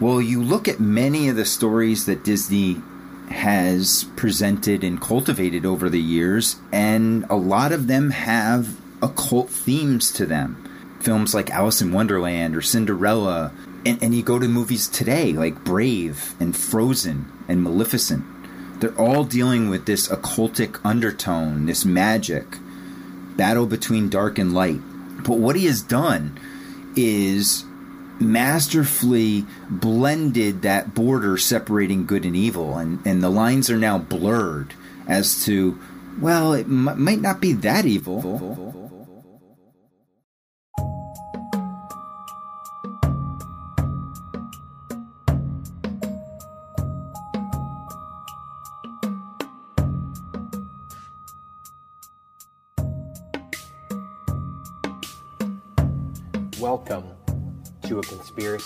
Well, you look at many of the stories that Disney has presented and cultivated over the years, and a lot of them have occult themes to them. Films like Alice in Wonderland or Cinderella, and, and you go to movies today like Brave and Frozen and Maleficent. They're all dealing with this occultic undertone, this magic, battle between dark and light. But what he has done is masterfully blended that border separating good and evil, and, and the lines are now blurred as to, well, it m- might not be that evil.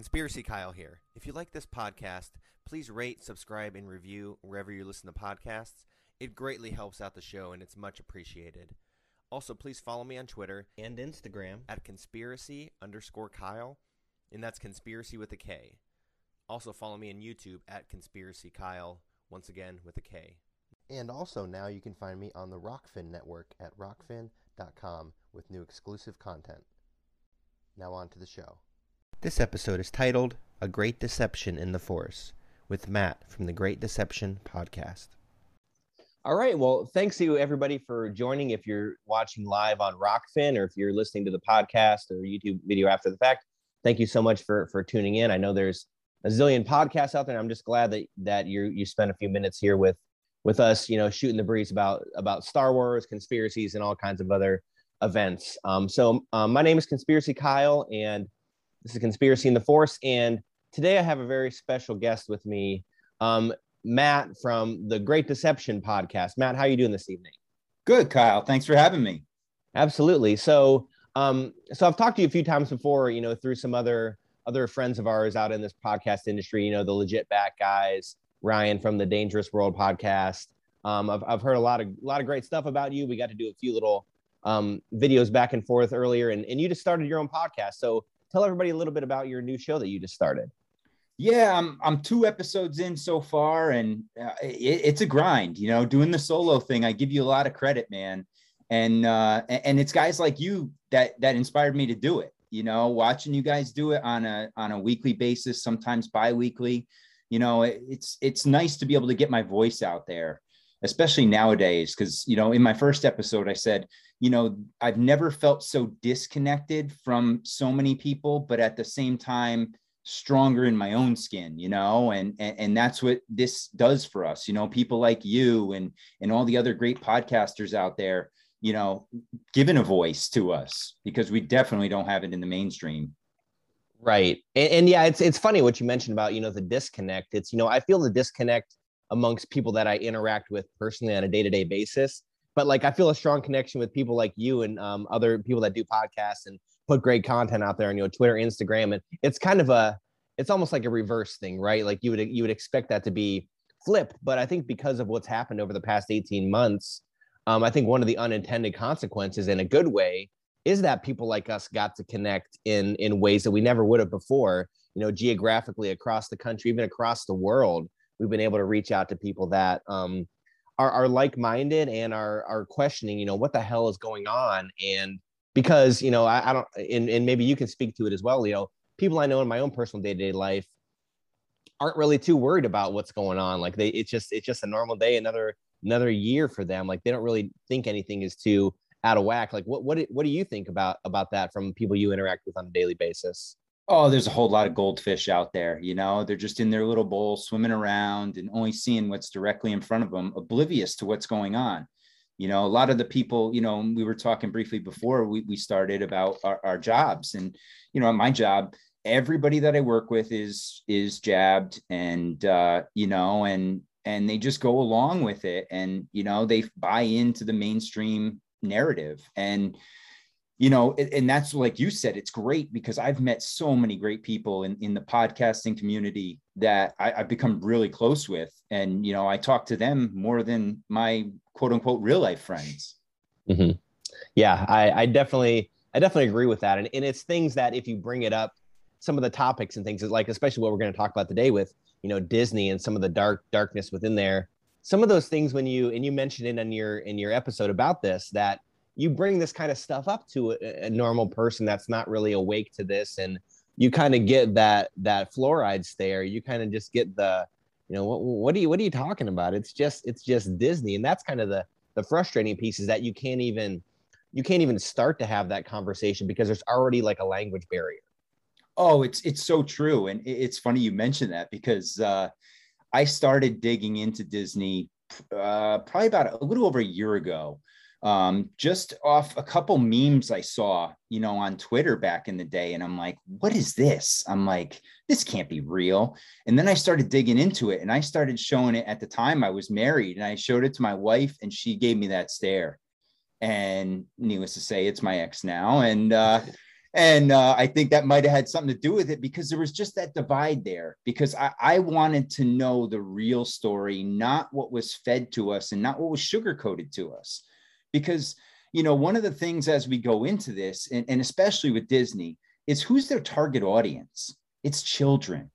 Conspiracy Kyle here. If you like this podcast, please rate, subscribe, and review wherever you listen to podcasts. It greatly helps out the show and it's much appreciated. Also, please follow me on Twitter and Instagram at conspiracy underscore Kyle, and that's conspiracy with a K. Also, follow me on YouTube at conspiracy Kyle, once again with a K. And also, now you can find me on the Rokfin Network at rokfin.com with new exclusive content. Now, on to the show. This episode is titled A Great Deception in the Force with Matt from the Great Deception podcast. All right. Well, thanks to everybody for joining. If you're watching live on Rokfin or if you're listening to the podcast or YouTube video after the fact, thank you so much for for tuning in. I know there's a zillion podcasts out there. I'm just glad that that you you spent a few minutes here with with us, you know, shooting the breeze about about Star Wars, conspiracies, and all kinds of other events. Um, so um, my name is Conspiracy Kyle, and this is Conspiracy in the Force, and today I have a very special guest with me, um, Matt from the Great Deception podcast. Matt, how are you doing this evening? Good, Kyle. Thanks for having me. Absolutely. So, um, so I've talked to you a few times before, you know, through some other other friends of ours out in this podcast industry. You know, the legit back guys, Ryan from the Dangerous World podcast. Um, I've I've heard a lot of a lot of great stuff about you. We got to do a few little um, videos back and forth earlier, and and you just started your own podcast. So tell everybody a little bit about your new show that you just started. Yeah, I'm I'm two episodes in so far, and uh, it, it's a grind. You know, doing the solo thing, I give you a lot of credit, man. And uh, and it's guys like you that that inspired me to do it. You know, watching you guys do it on a on a weekly basis, sometimes biweekly. You know, it, it's it's nice to be able to get my voice out there, especially nowadays. Because you know, in my first episode, I said, you know, I've never felt so disconnected from so many people, but at the same time stronger in my own skin you know and, and and that's what this does for us you know people like you and and all the other great podcasters out there you know giving a voice to us because we definitely don't have it in the mainstream. Right. And, and yeah it's it's funny what you mentioned about you know the disconnect. It's you know i feel the disconnect amongst people that i interact with personally on a day-to-day basis but like i feel a strong connection with people like you and um, other people that do podcasts and put great content out there on you know Twitter, Instagram, and it's kind of a it's almost like a reverse thing, right? Like you would you would expect that to be flipped, but I think because of what's happened over the past 18 months, um, I think one of the unintended consequences in a good way is that people like us got to connect in in ways that we never would have before, you know, geographically across the country, even across the world. We've been able to reach out to people that um, are, are like-minded and are are questioning, you know, what the hell is going on. And because you know I, I don't and, and maybe you can speak to it as well know people i know in my own personal day-to-day life aren't really too worried about what's going on. Like they it's just it's just a normal day another another year for them. Like they don't really think anything is too out of whack. Like what what what do you think about about that from people you interact with on a daily basis oh there's a whole lot of goldfish out there you know? They're just in their little bowl swimming around and only seeing what's directly in front of them oblivious to what's going on. You know a lot of the people you know we were talking briefly before we, we started about our, our jobs and you know my job everybody that I work with is is jabbed and uh, you know and and they just go along with it and you know they buy into the mainstream narrative. And you know and that's like you said it's great because i've met so many great people in, in the podcasting community that I, have become really close with. And you know i talk to them more than my quote unquote real life friends. Mm-hmm. yeah I, I definitely i definitely agree with that. And, and it's things that if you bring it up some of the topics and things like especially what we're going to talk about today with you know disney and some of the dark darkness within there some of those things when you and you mentioned it in your in your episode about this that you bring this kind of stuff up to a, a normal person that's not really awake to this and you kind of get that that fluoride stare. You kind of just get the you know what, what are you what are you talking about? It's just it's just disney. And that's kind of the the frustrating piece is that you can't even you can't even start to have that conversation because there's already like a language barrier. Oh, it's it's so true, and it's funny you mentioned that because uh, I started digging into Disney uh, probably about a little over a year ago, um, just off a couple memes I saw, you know, on Twitter back in the day, and I'm like, what is this? I'm like, this can't be real. And then I started digging into it, and I started showing it. At the time, I was married, and I showed it to my wife, and she gave me that stare. And needless to say, it's my ex now, and. Uh, and uh, I think that might have had something to do with it because there was just that divide there. Because I, I wanted to know the real story, not what was fed to us and not what was sugarcoated to us. Because, you know, one of the things as we go into this, and, and especially with Disney, is who's their target audience? It's children.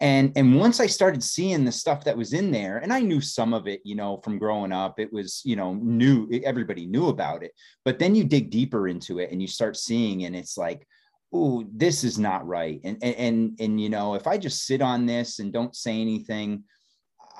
And and once i started seeing the stuff that was in there and i knew some of it you know from growing up it was you know new everybody knew about it. But then you dig deeper into it and you start seeing and it's like oh this is not right. And, and and and you know if i just sit on this and don't say anything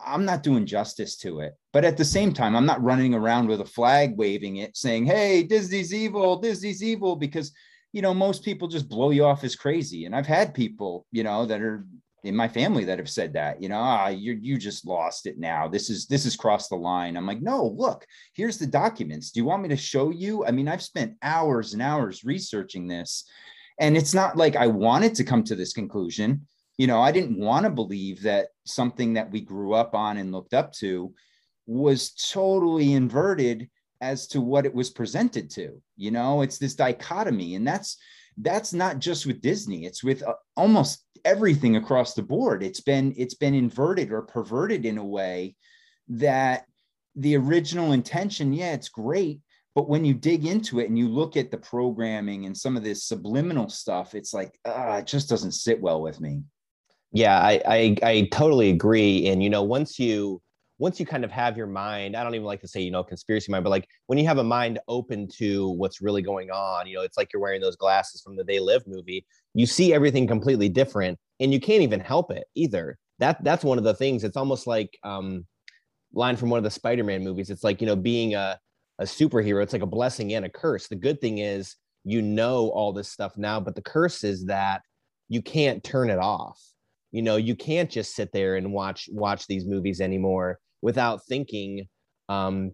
i'm not doing justice to it. But at the same time i'm not running around with a flag waving it saying hey disney's evil disney's evil because you know most people just blow you off as crazy. And i've had people you know that are in my family that have said that you know ah, you you just lost it now. This is this has crossed the line. I'm like no look here's the documents. Do you want me to show you? I mean i've spent hours and hours researching this. And it's not like i wanted to come to this conclusion you know i didn't want to believe that something that we grew up on and looked up to was totally inverted as to what it was presented to you know it's this dichotomy and that's that's not just with disney it's with uh, almost everything across the board. It's been it's been inverted or perverted in a way that the original intention, yeah, it's great, but when you dig into it and you look at the programming and some of this subliminal stuff, it's like uh, it just doesn't sit well with me. Yeah, I, I I totally agree. And you know, once you once you kind of have your mind, I don't even like to say, you know, conspiracy mind, but like when you have a mind open to what's really going on, you know, it's like you're wearing those glasses from the They Live movie. You see everything completely different and you can't even help it either. That that's one of the things. It's almost like um line from one of the Spider-Man movies. It's like, you know, being a, a superhero, it's like a blessing and a curse. The good thing is you know all this stuff now, but the curse is that you can't turn it off. You know, you can't just sit there and watch watch these movies anymore without thinking um,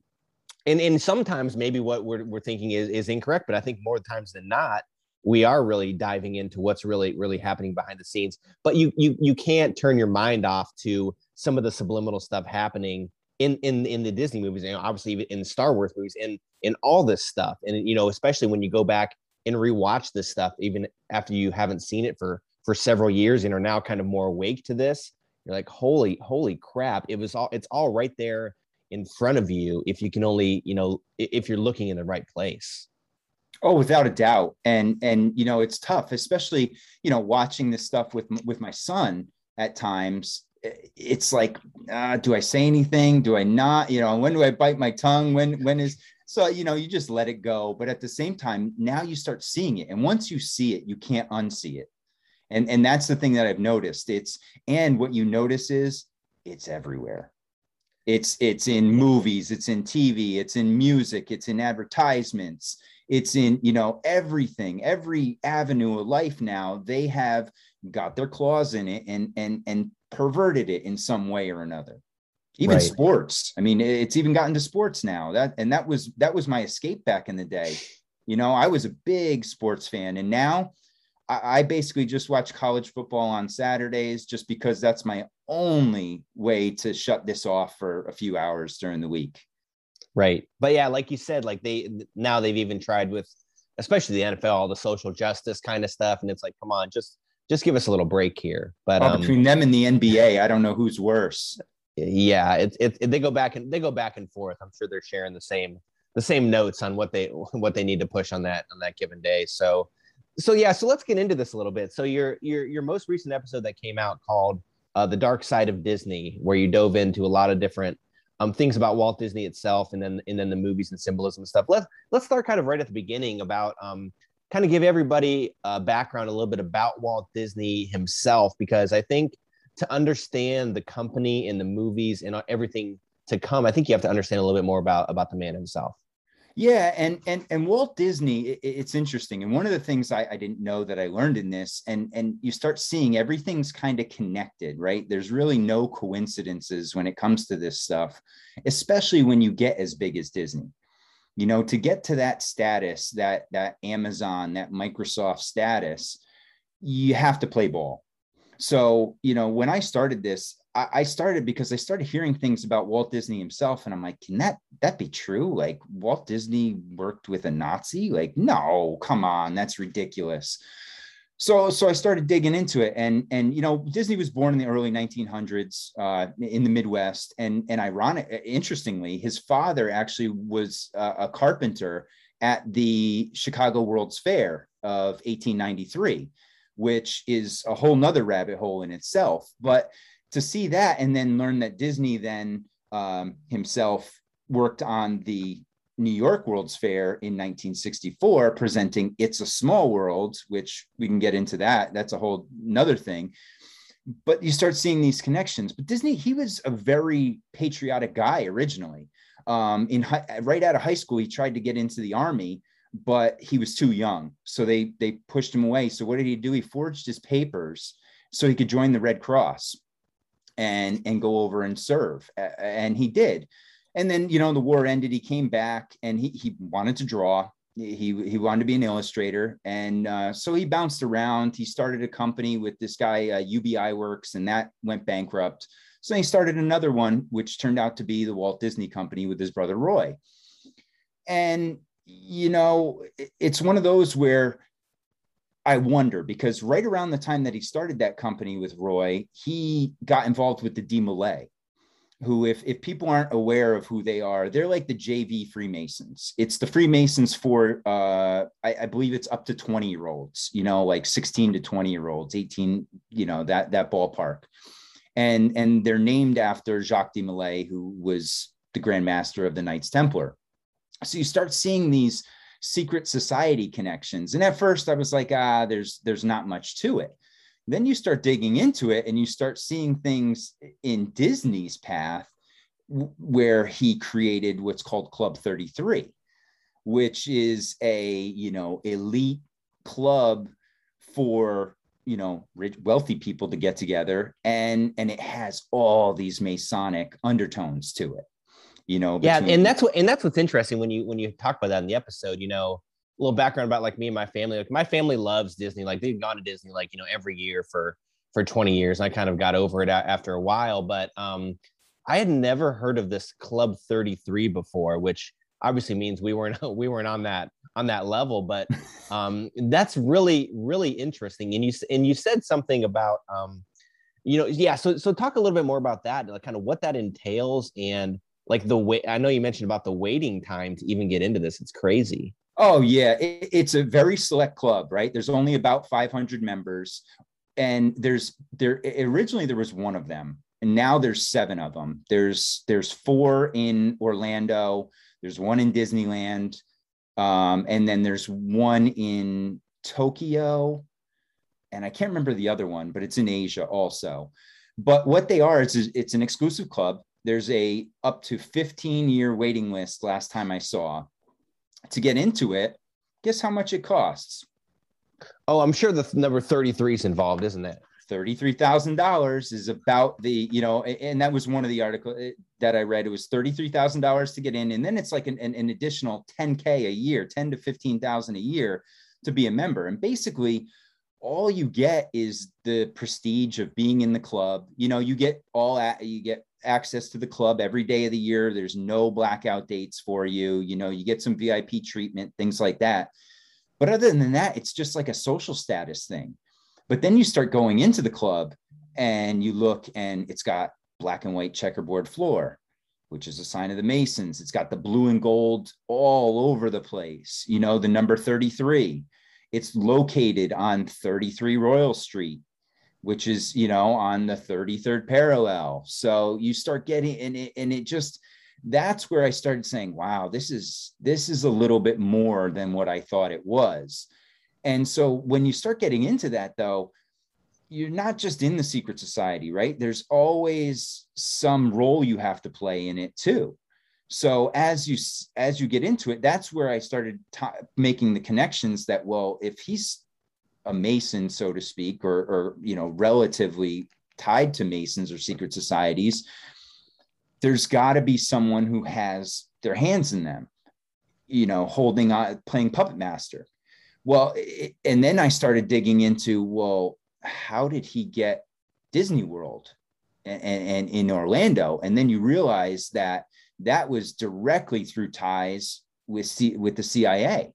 and and sometimes maybe what we're, we're thinking is, is incorrect but i think more times than not we are really diving into what's really really happening behind the scenes. But you you you can't turn your mind off to some of the subliminal stuff happening in in in the disney movies and obviously in star wars movies and in all this stuff. And you know especially when you go back and rewatch this stuff even after you haven't seen it for for several years and are now kind of more awake to this you're like holy holy crap it was all it's all right there in front of you if you can only you know if you're looking in the right place. Oh without a doubt. And and you know it's tough especially you know watching this stuff with with my son at times it's like uh, do i say anything? Do i not? You know when do i bite my tongue? When when is so you know you just let it go. But at the same time now you start seeing it. And once you see it you can't unsee it and and that's the thing that i've noticed. It's and what you notice is it's everywhere. It's it's in movies it's in tv it's in music it's in advertisements it's in you know everything every avenue of life now they have got their claws in it and and and perverted it in some way or another. Even right. sports. I mean it's even gotten to sports now. That and that was that was my escape back in the day. You know i was a big sports fan and now I, I basically just watch college football on Saturdays just because that's my only way to shut this off for a few hours during the week. Right. But yeah, like you said, like they now they've even tried with especially the NFL, all the social justice kind of stuff. And it's like, come on, just just give us a little break here. But um, between them and the NBA, I don't know who's worse. Yeah, it's it, it, they go back and they go back and forth. I'm sure they're sharing the same the same notes on what they what they need to push on that on that given day. So so yeah, so let's get into this a little bit. So your your your most recent episode that came out called uh, "The Dark Side of Disney," where you dove into a lot of different um, things about Walt Disney itself, and then and then the movies and symbolism and stuff. Let's let's start kind of right at the beginning about um, kind of give everybody a background a little bit about Walt Disney himself, because I think to understand the company and the movies and everything to come, I think you have to understand a little bit more about about the man himself. Yeah, and and and Walt Disney, it, it's interesting. And one of the things I, I didn't know that I learned in this, and and you start seeing everything's kind of connected, right? There's really no coincidences when it comes to this stuff, especially when you get as big as Disney. You know, to get to that status, that that Amazon, that Microsoft status, you have to play ball. So, you know, when I started this, I, started because I started hearing things about Walt Disney himself, and I'm like, can that that be true? Like Walt Disney worked with a Nazi? Like, no, come on, that's ridiculous. So, so I started digging into it, and and you know, Disney was born in the early 1900s uh, in the Midwest, and and ironic, interestingly, his father actually was uh, a carpenter at the Chicago World's Fair of 1893 which is a whole nother rabbit hole in itself. But to see that and then learn that Disney then um, himself worked on the New York World's Fair in 1964, presenting It's a Small World, which we can get into that. That's a whole another thing. But you start seeing these connections. But Disney, he was a very patriotic guy originally. Um, in right out of high school, he tried to get into the army, but he was too young, so they they pushed him away. So what did he do? He forged his papers so he could join the Red Cross and and go over and serve and he did. And then you know the war ended he came back and he, he wanted to draw. He he wanted to be an illustrator. And uh, so he bounced around. He started a company with this guy uh, Ub Iwerks and that went bankrupt. So he started another one which turned out to be the walt disney company with his brother roy. And you know it's one of those where I wonder because right around the time that he started that company with Roy, he got involved with the DeMolay, who, if, if people aren't aware of who they are, they're like the JV Freemasons. It's the Freemasons for, uh, I, I believe it's up to 20 year olds, you know, like 16 to 20 year olds, 18, you know, that, that ballpark. And, and they're named after Jacques de Molay, who was the Grand Master of the Knights Templar. So you start seeing these secret society connections. And at first I was like, ah, there's there's not much to it. Then you start digging into it and you start seeing things in Disney's path where he created what's called Club 33, which is a, you know, elite club for you know rich wealthy people to get together and and it has all these masonic undertones to it you know yeah and that's what and that's what's interesting when you when you talk about that in the episode you know a little background about like me and my family like my family loves disney like they've gone to disney like you know every year for for 20 years i kind of got over it after a while but um i had never heard of this club 33 before which obviously means we weren't we weren't on that on that level but um that's really really interesting and you and you said something about um you know yeah so so talk a little bit more about that like kind of what that entails and like the way I know you mentioned about the waiting time to even get into this. It's crazy. Oh yeah, it, it's a very select club, right? There's only about 500 members, and there's there originally there was one of them, and now there's seven of them. There's there's four in Orlando. There's one in Disneyland, um, and then there's one in Tokyo, and I can't remember the other one, but it's in Asia also. But what they are is it's an exclusive club there's a up to 15 year waiting list last time I saw. To get into it, guess how much it costs? Oh, I'm sure the number 33 is involved, isn't it? $33,000 is about the, you know, and that was one of the articles eh, that I read. It was $33,000 to get in. And then it's like an, an, an additional 10K a year, 10 to 15,000 a year to be a member. And basically all you get is the prestige of being in the club. You know, you get all at, you get access to the club every day of the year. There's no blackout dates for you. You know, you get some VIP treatment, things like that. But other than that, it's just like a social status thing. But then you start going into the club and you look and it's got black and white checkerboard floor, which is a sign of the Masons. It's got the blue and gold all over the place. You know, the number 33. It's located on 33 Royal Street, which is, you know, on the 33rd parallel. So you start getting and it, and it just that's where I started saying, wow, this is this is a little bit more than what I thought it was. And so when you start getting into that though, you're not just in the secret society, right? There's always some role you have to play in it too. So as you as you get into it, that's where I started t- making the connections that well, if he's a Mason, so to speak, or or you know, relatively tied to Masons or secret societies, there's got to be someone who has their hands in them, you know, holding on, playing puppet master. Well, it, and then I started digging into well, how did he get Disney World and, and, and in Orlando? And then you realize that that was directly through ties with C, with the CIA.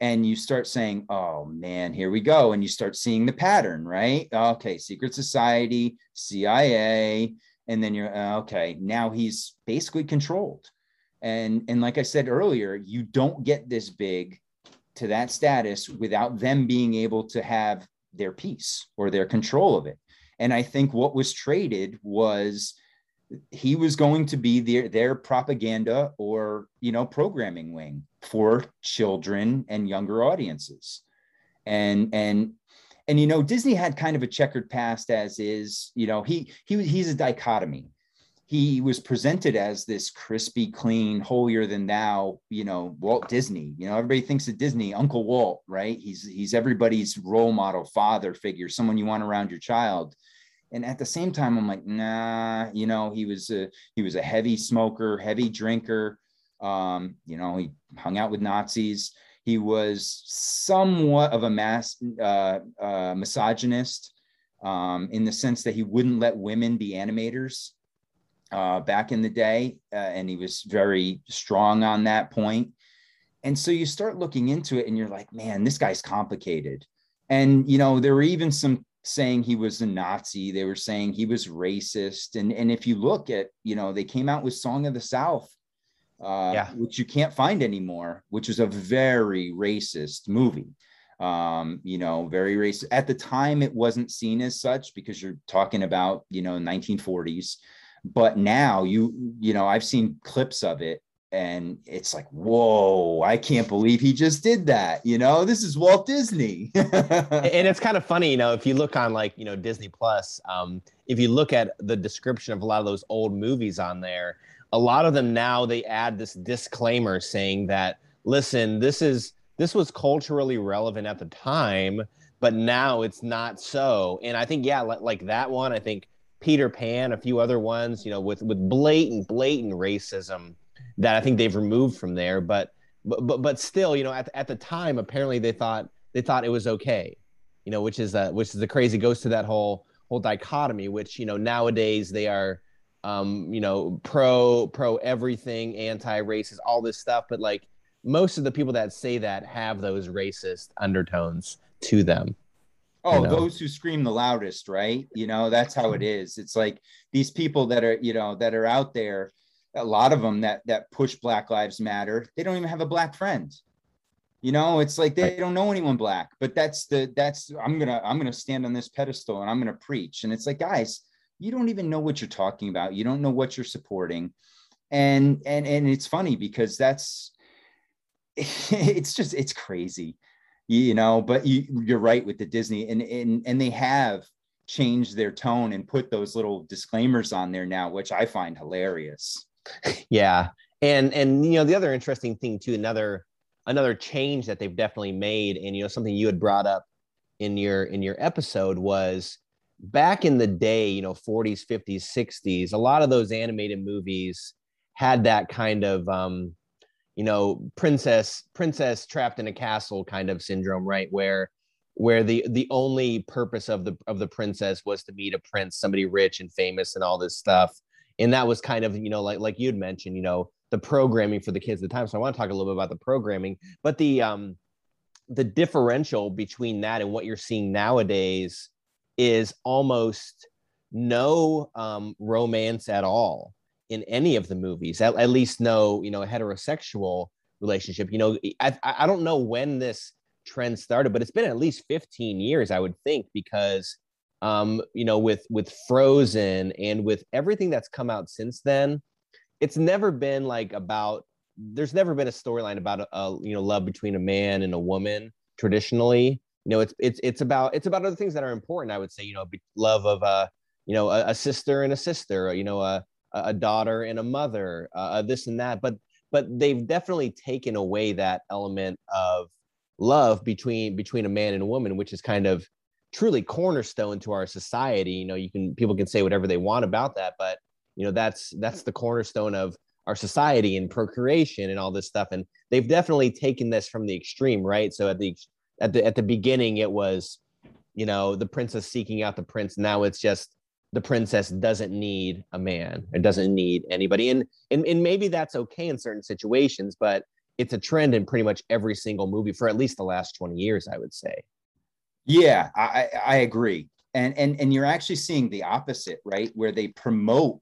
And you start saying, "Oh man, here we go," and you start seeing the pattern, right? Okay, secret society, CIA, and then you're uh, okay. Now he's basically controlled, and and like I said earlier, you don't get this big to that status without them being able to have their piece or their control of it. And I think what was traded was he was going to be their, their propaganda or you know programming wing for children and younger audiences and and and you know disney had kind of a checkered past as is you know he he he's a dichotomy he was presented as this crispy, clean, holier than thou, you know, Walt Disney. You know, everybody thinks of Disney, Uncle Walt, right? He's he's everybody's role model, father figure, someone you want around your child. And at the same time, I'm like, nah, you know, he was a he was a heavy smoker, heavy drinker. Um, you know, he hung out with Nazis. He was somewhat of a mass uh, uh, misogynist um, in the sense that he wouldn't let women be animators uh, back in the day, uh, and he was very strong on that point. And so you start looking into it, and you're like, man, this guy's complicated. And you know, there were even some saying he was a Nazi. They were saying he was racist. And and if you look at, you know, they came out with Song of the South, uh, yeah. which you can't find anymore, which is a very racist movie. Um you know very racist at the time it wasn't seen as such because you're talking about you know 1940s but now you you know i've seen clips of it and it's like whoa i can't believe he just did that. You know this is walt disney. And it's kind of funny you know if you look on like you know disney plus um, if you look at the description of a lot of those old movies on there a lot of them now they add this disclaimer saying that listen this is this was culturally relevant at the time but now it's not so and i think yeah like that one i think Peter Pan, a few other ones, you know, with with blatant, blatant racism that I think they've removed from there. But but but still, you know, at at the time, apparently they thought they thought it was okay, you know, which is uh, which is the crazy goes to that whole whole dichotomy, which you know nowadays they are, um, you know, pro pro everything, anti racist, all this stuff, but like most of the people that say that have those racist undertones to them. Oh, you know? those who scream the loudest, right? You know, that's how it is. It's like these people that are, you know, that are out there, a lot of them that that push Black Lives Matter, they don't even have a black friend. You know, it's like they don't know anyone black, but that's the that's I'm gonna I'm gonna stand on this pedestal and I'm gonna preach. And it's like, guys, you don't even know what you're talking about. You don't know what you're supporting. And and and it's funny because that's it's just it's crazy you know but you, you're right with the disney and, and and they have changed their tone and put those little disclaimers on there now which i find hilarious yeah and and you know the other interesting thing too another another change that they've definitely made and you know something you had brought up in your in your episode was back in the day you know 40s 50s 60s a lot of those animated movies had that kind of um you know princess princess trapped in a castle kind of syndrome right where where the the only purpose of the of the princess was to meet a prince, somebody rich and famous and all this stuff. And that was kind of, you know, like like you'd mentioned, you know, the programming for the kids at the time. So I want to talk a little bit about the programming, but the um the differential between that and what you're seeing nowadays is almost no um, romance at all in any of the movies. At, at least no, you know, heterosexual relationship. You know, I, I don't know when this trend started, but it's been at least 15 years, I would think, because um, you know, with with Frozen and with everything that's come out since then, it's never been like about there's never been a storyline about a, a, you know love between a man and a woman traditionally you know it's it's it's about it's about other things that are important i would say you know love of a you know a, a sister and a sister you know a a daughter and a mother uh, this and that but but they've definitely taken away that element of love between between a man and a woman which is kind of truly cornerstone to our society you know you can people can say whatever they want about that but you know that's that's the cornerstone of our society and procreation and all this stuff and they've definitely taken this from the extreme right? So at the at the at the beginning it was you know the princess seeking out the prince. Now it's just the princess doesn't need a man it doesn't need anybody. And, and and maybe that's okay in certain situations but it's a trend in pretty much every single movie for at least the last 20 years i would say. Yeah i i agree. And and and you're actually seeing the opposite right? Where they promote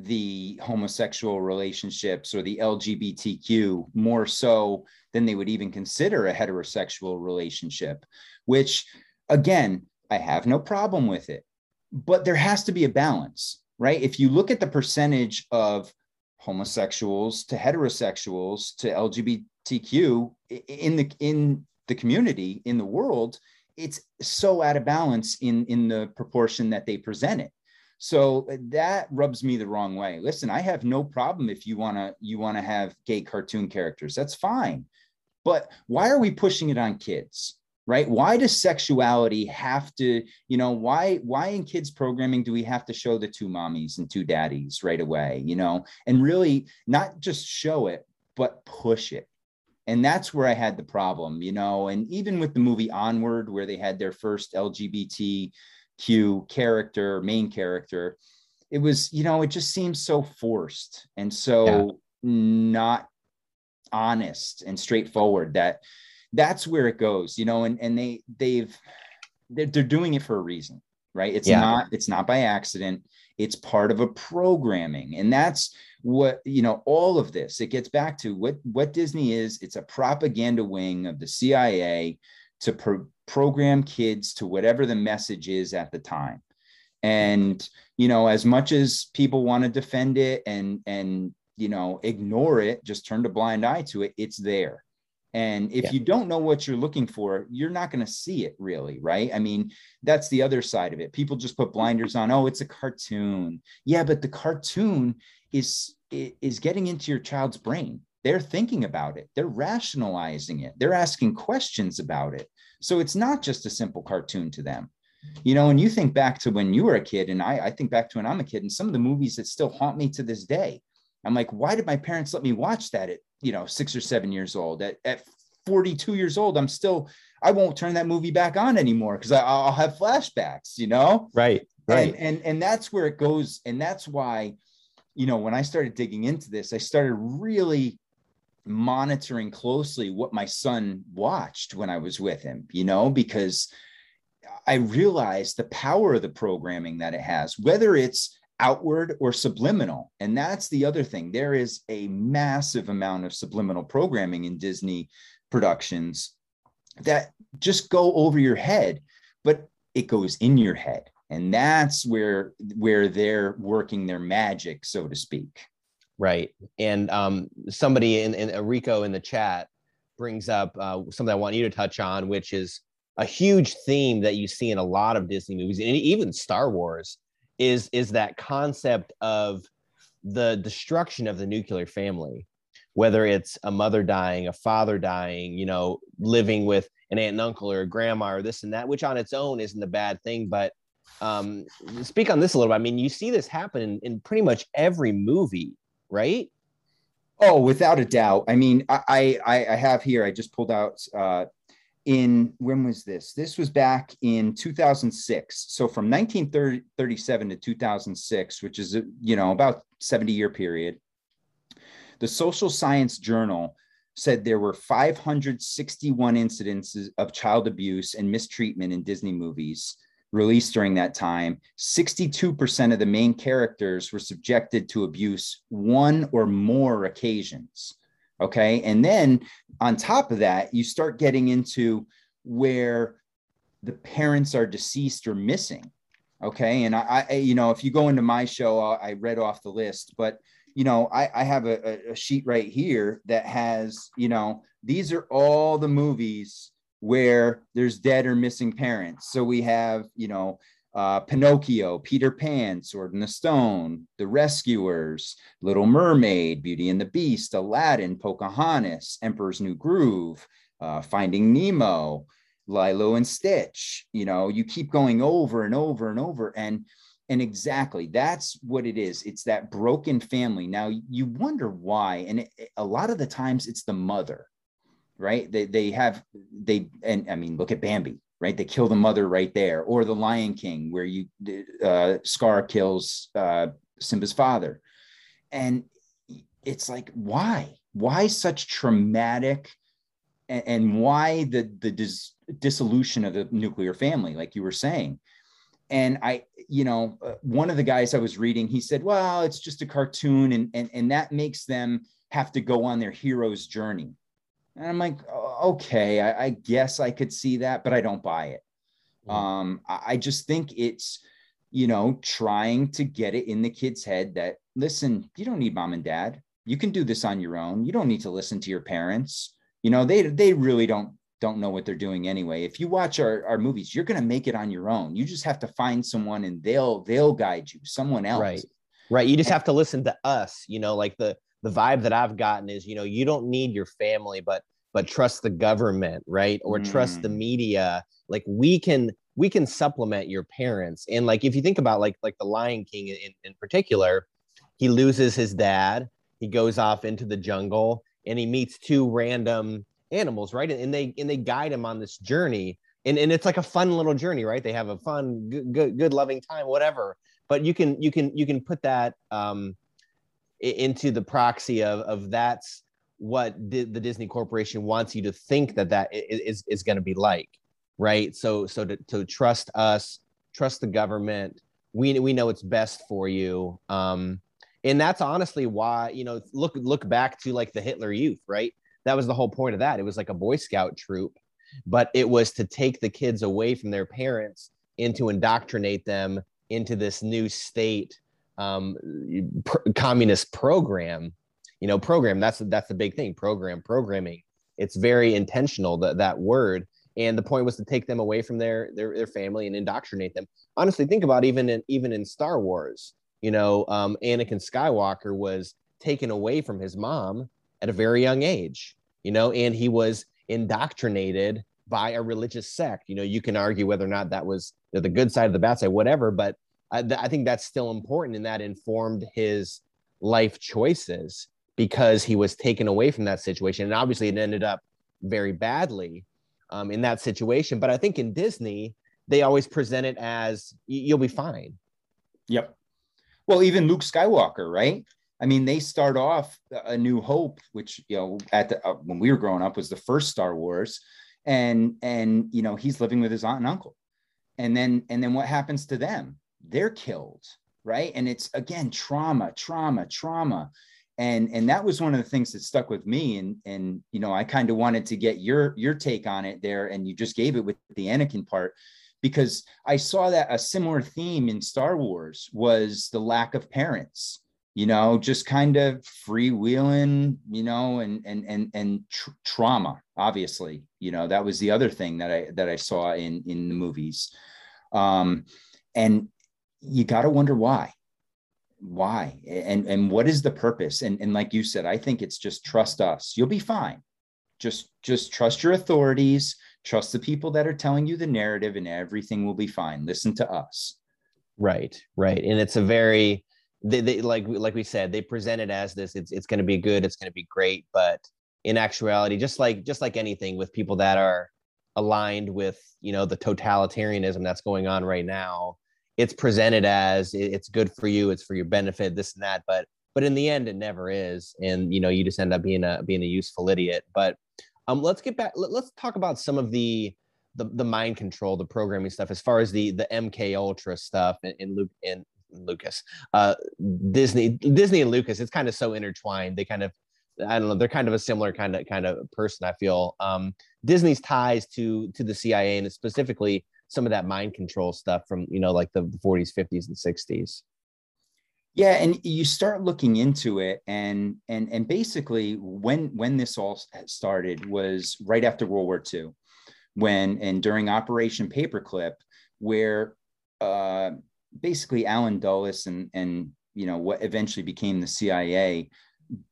the homosexual relationships or the lgbtq more so than they would even consider a heterosexual relationship which again i have no problem with it but there has to be a balance, right? If you look at the percentage of homosexuals to heterosexuals to LGBTQ in the in the community in the world, it's so out of balance in in the proportion that they present it. So eh, that rubs me the wrong way. Listen, I have no problem if you want to you want to have gay cartoon characters. That's fine. But why are we pushing it on kids? right why does sexuality have to you know why why in kids programming do we have to show the two mommies and two daddies right away you know and really not just show it but push it and that's where i had the problem you know and even with the movie onward where they had their first lgbtq character main character it was you know it just seems so forced and so yeah. not honest and straightforward that that's where it goes, you know, and, and they, they've, they're, they're doing it for a reason, right? It's yeah. not, it's not by accident. It's part of a programming. And that's what, you know, all of this, it gets back to what, what Disney is. It's a propaganda wing of the CIA to pro- program kids to whatever the message is at the time. And, you know, as much as people want to defend it and, and, you know, ignore it, just turn a blind eye to it, it's there and if yeah. you don't know what you're looking for, you're not going to see it really, right? I mean, that's the other side of it. People just put blinders on. Oh, it's a cartoon. Yeah, but the cartoon is is getting into your child's brain. They're thinking about it. They're rationalizing it. They're asking questions about it. So it's not just a simple cartoon to them. You know, and you think back to when you were a kid, and I, I think back to when I'm a kid, and some of the movies that still haunt me to this day. I'm like, why did my parents let me watch that at you know six or seven years old at, at 42 years old i'm still i won't turn that movie back on anymore because i'll have flashbacks you know right right and, and and that's where it goes and that's why you know when i started digging into this i started really monitoring closely what my son watched when i was with him you know because i realized the power of the programming that it has whether it's outward or subliminal. And that's the other thing. There is a massive amount of subliminal programming in Disney productions that just go over your head, but it goes in your head. And that's where where they're working their magic, so to speak. Right. And um, somebody in, in Rico in the chat brings up uh, something I want you to touch on, which is a huge theme that you see in a lot of Disney movies and even Star Wars is is that concept of the destruction of the nuclear family whether it's a mother dying a father dying you know living with an aunt and uncle or a grandma or this and that which on its own isn't a bad thing but um, speak on this a little bit i mean you see this happen in, in pretty much every movie right oh without a doubt i mean i i, I have here i just pulled out uh, in when was this? This was back in 2006. So from 1937 to 2006, which is you know about 70 year period, the Social Science Journal said there were 561 incidences of child abuse and mistreatment in Disney movies released during that time. 62% of the main characters were subjected to abuse one or more occasions. Okay. And then on top of that, you start getting into where the parents are deceased or missing. Okay. And I, I you know, if you go into my show, I read off the list, but you know, I, I have a, a sheet right here that has, you know, these are all the movies where there's dead or missing parents. So we have, you know, uh, Pinocchio, Peter Pan, Sword in the Stone, The Rescuers, Little Mermaid, Beauty and the Beast, Aladdin, Pocahontas, Emperor's New Groove, uh, Finding Nemo, Lilo and Stitch. You know, you keep going over and over and over. And and exactly that's what it is. It's that broken family. Now you wonder why. And it, a lot of the times it's the mother, right? They, they have, they, and I mean, look at Bambi, right? They kill the mother right there, or the Lion King, where you uh, Scar kills uh, Simba's father, and it's like why? Why such traumatic, and, and why the the dis- dissolution of the nuclear family, like you were saying? And I, you know, uh, one of the guys I was reading, he said, "Well, it's just a cartoon, and and and that makes them." have to go on their hero's journey and I'm like, okay, I, I guess I could see that, but I don't buy it. Mm. Um, I, I just think it's, you know, trying to get it in the kid's head that listen, you don't need mom and dad. You can do this on your own. You don't need to listen to your parents. You know, they they really don't don't know what they're doing anyway. If you watch our, our movies, you're gonna make it on your own. You just have to find someone and they'll they'll guide you, someone else. Right. Right. You just have to listen to us, you know, like the the vibe that I've gotten is, you know, you don't need your family, but but trust the government, right? Or mm. trust the mm. media. Like we can we can supplement your parents. And like if you think about like like the Lion King in, in particular, he loses his dad, he goes off into the jungle and he meets two random animals, right? And they and they guide him on this journey. And, and it's like a fun little journey, right? They have a fun, good, good, good loving time, whatever. But you can you can you can put that um, into the proxy of of that's what the Disney Corporation wants you to think that that is is going to be like, right? So so to, to trust us, trust the government. We we know it's best for you. Um, and that's honestly why you know look look back to like the Hitler Youth, right? That was the whole point of that. It was like a Boy Scout troop, but it was to take the kids away from their parents and to indoctrinate them into this new state um, pr- communist program you know program that's that's the big thing program programming. It's very intentional that that word. And the point was to take them away from their their, their family and indoctrinate them. Honestly think about even in even in star wars you know um, anakin skywalker was taken away from his mom at a very young age you know and he was indoctrinated by a religious sect. You know you can argue whether or not that was the good side of the bad side whatever but I, I think that's still important and that informed his life choices because he was taken away from that situation. And obviously, it ended up very badly um, in that situation. But I think in Disney, they always present it as you'll be fine. Yep. Well, even Luke Skywalker, right? I mean, they start off A New Hope, which you know, at the uh, when we were growing up, was the first Star Wars, and and you know, he's living with his aunt and uncle, and then and then what happens to them? They're killed, right? And it's again trauma, trauma, trauma, and and that was one of the things that stuck with me. And and you know i kind of wanted to get your your take on it there. And you just gave it with the anakin part because i saw that a similar theme in star wars was the lack of parents you know just kind of freewheeling you know and and and and tr- trauma obviously. You know that was the other thing that i that i saw in in the movies. Um and you got to wonder why why and and what is the purpose? And and like you said i think it's just trust us. You'll be fine. Just just trust your authorities trust the people that are telling you the narrative and everything will be fine. Listen to us. Right right. And it's a very they, they like like we said they present it as this it's, it's going to be good it's going to be great. But in actuality just like just like anything with people that are aligned with you know the totalitarianism that's going on right now it's presented as it's good for you it's for your benefit this and that but but in the end it never is and you know you just end up being a being a useful idiot but um let's get back let, us talk about some of the the, the mind control the programming stuff as far as the the mk ultra stuff and, and luke and lucas uh disney disney and lucas it's kind of so intertwined they kind of I don't know. They're kind of a similar kind of kind of person. I feel um, Disney's ties to to the CIA and specifically some of that mind control stuff from you know like the, the 40s, 50s, and 60s. Yeah, and you start looking into it, and and and basically, when when this all started was right after World War II, when and during Operation Paperclip, where uh, basically Allen Dulles and and you know what eventually became the CIA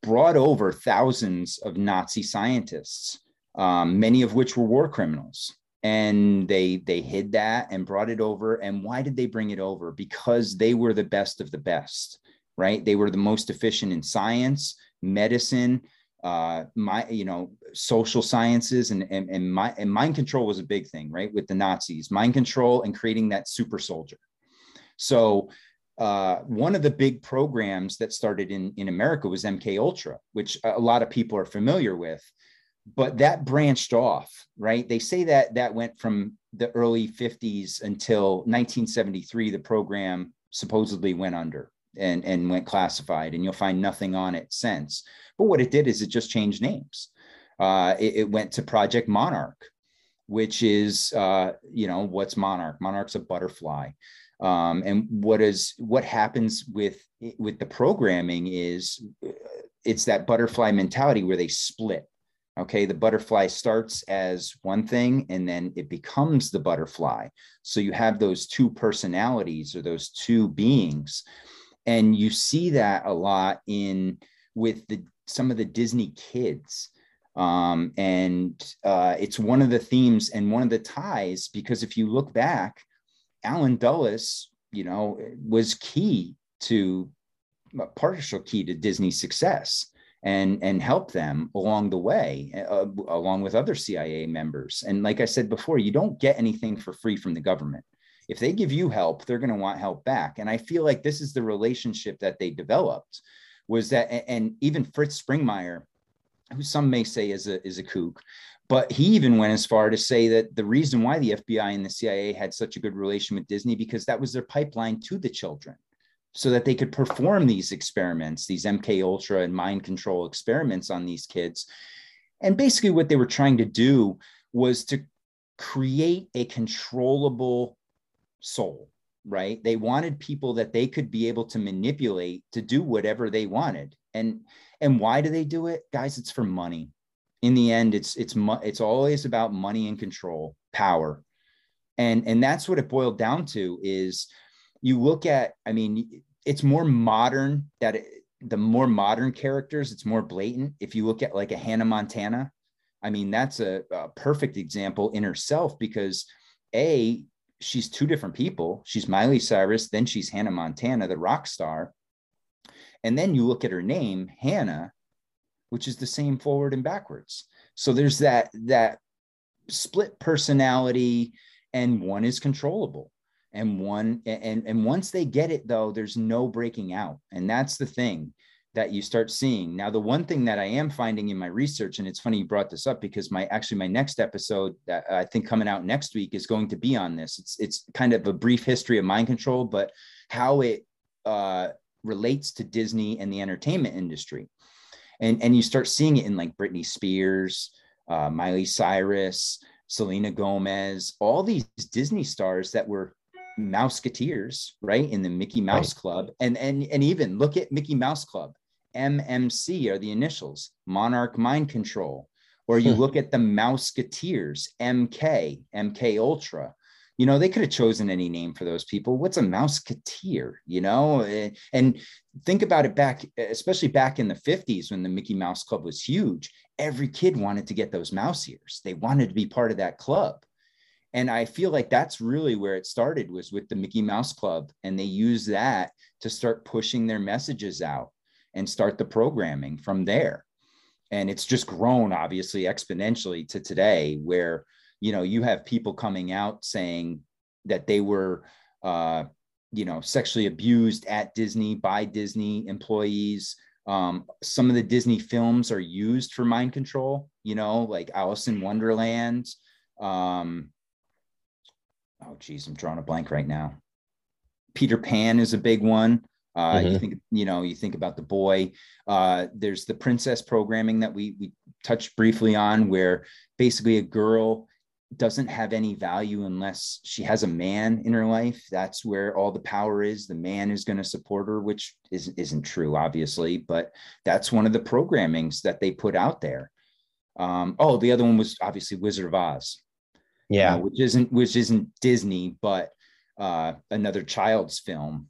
brought over thousands of Nazi scientists, um, many of which were war criminals, and they they hid that and brought it over. And why did they bring it over? Because they were the best of the best right? They were the most efficient in science medicine uh my you know social sciences and and, and my and mind control was a big thing right with the nazis mind control and creating that super soldier. So uh, one of the big programs that started in, in America was MK Ultra, which a lot of people are familiar with but that branched off, right? They say that that went from the early 50s until 1973. The program supposedly went under and, and went classified, and you'll find nothing on it since. But what it did is it just changed names. Uh, it, it, went to Project Monarch, which is, uh, you know, what's Monarch? Monarch's a butterfly. Um, and what is what happens with with the programming is uh, it's that butterfly mentality where they split Okay, the butterfly starts as one thing and then it becomes the butterfly. So you have those two personalities or those two beings. And you see that a lot in with the some of the Disney kids. Um, and uh, it's one of the themes and one of the ties because if you look back, Allen Dulles, you know, was key to partial key to Disney's success and and help them along the way uh, along with other cia members. And like i said before you don't get anything for free from the government. If they give you help they're going to want help back. And i feel like this is the relationship that they developed was that and even fritz springmeier who some may say is a is a kook but he even went as far to say that the reason why the fbi and the cia had such a good relation with disney because that was their pipeline to the children so that they could perform these experiments, these MK Ultra and mind control experiments on these kids. And basically, what they were trying to do was to create a controllable soul, right? They wanted people that they could be able to manipulate to do whatever they wanted. And and why do they do it, guys? It's for money. In the end, it's it's it's always about money and control, power, and and that's what it boiled down to. Is you look at, I mean, it's more modern that it, the more modern characters, it's more blatant. If you look at like a Hannah Montana, I mean, that's a, a perfect example in herself because A, she's two different people. She's Miley Cyrus, then she's Hannah Montana, the rock star. And then you look at her name, Hannah, which is the same forward and backwards. So there's that that split personality, and one is controllable and one and and once they get it though there's no breaking out. And that's the thing that you start seeing. Now the one thing that i am finding in my research and it's funny you brought this up because my actually my next episode that i think coming out next week is going to be on this. It's it's kind of a brief history of mind control but how it uh, relates to disney and the entertainment industry. And and you start seeing it in like britney spears uh, miley cyrus selena gomez all these disney stars that were Mouseketeers, right? In the Mickey Mouse right. Club. And, and, and even look at Mickey Mouse Club. MMC are the initials, Monarch Mind Control. Or you hmm. look at the Mouseketeers, MK, MK Ultra. You know, they could have chosen any name for those people. What's a Mouseketeer? You know, and think about it back, especially back in the 50s when the Mickey Mouse Club was huge. Every kid wanted to get those mouse ears, they wanted to be part of that club and i feel like that's really where it started was with the mickey mouse club and they use that to start pushing their messages out and start the programming from there. And it's just grown obviously exponentially to today where you know you have people coming out saying that they were uh, you know sexually abused at disney by disney employees. Um, some of the disney films are used for mind control you know like alice in wonderland. Um, oh geez i'm drawing a blank right now peter pan is a big one uh, mm-hmm. You think, you know, you think about the boy. Uh, there's the princess programming that we we touched briefly on, where basically a girl doesn't have any value unless she has a man in her life. That's where all the power is. The man is going to support her, which is, isn't true, obviously, but that's one of the programmings that they put out there. Um, oh, the other one was obviously Wizard of Oz. Yeah, uh, which isn't which isn't Disney, but uh, another child's film.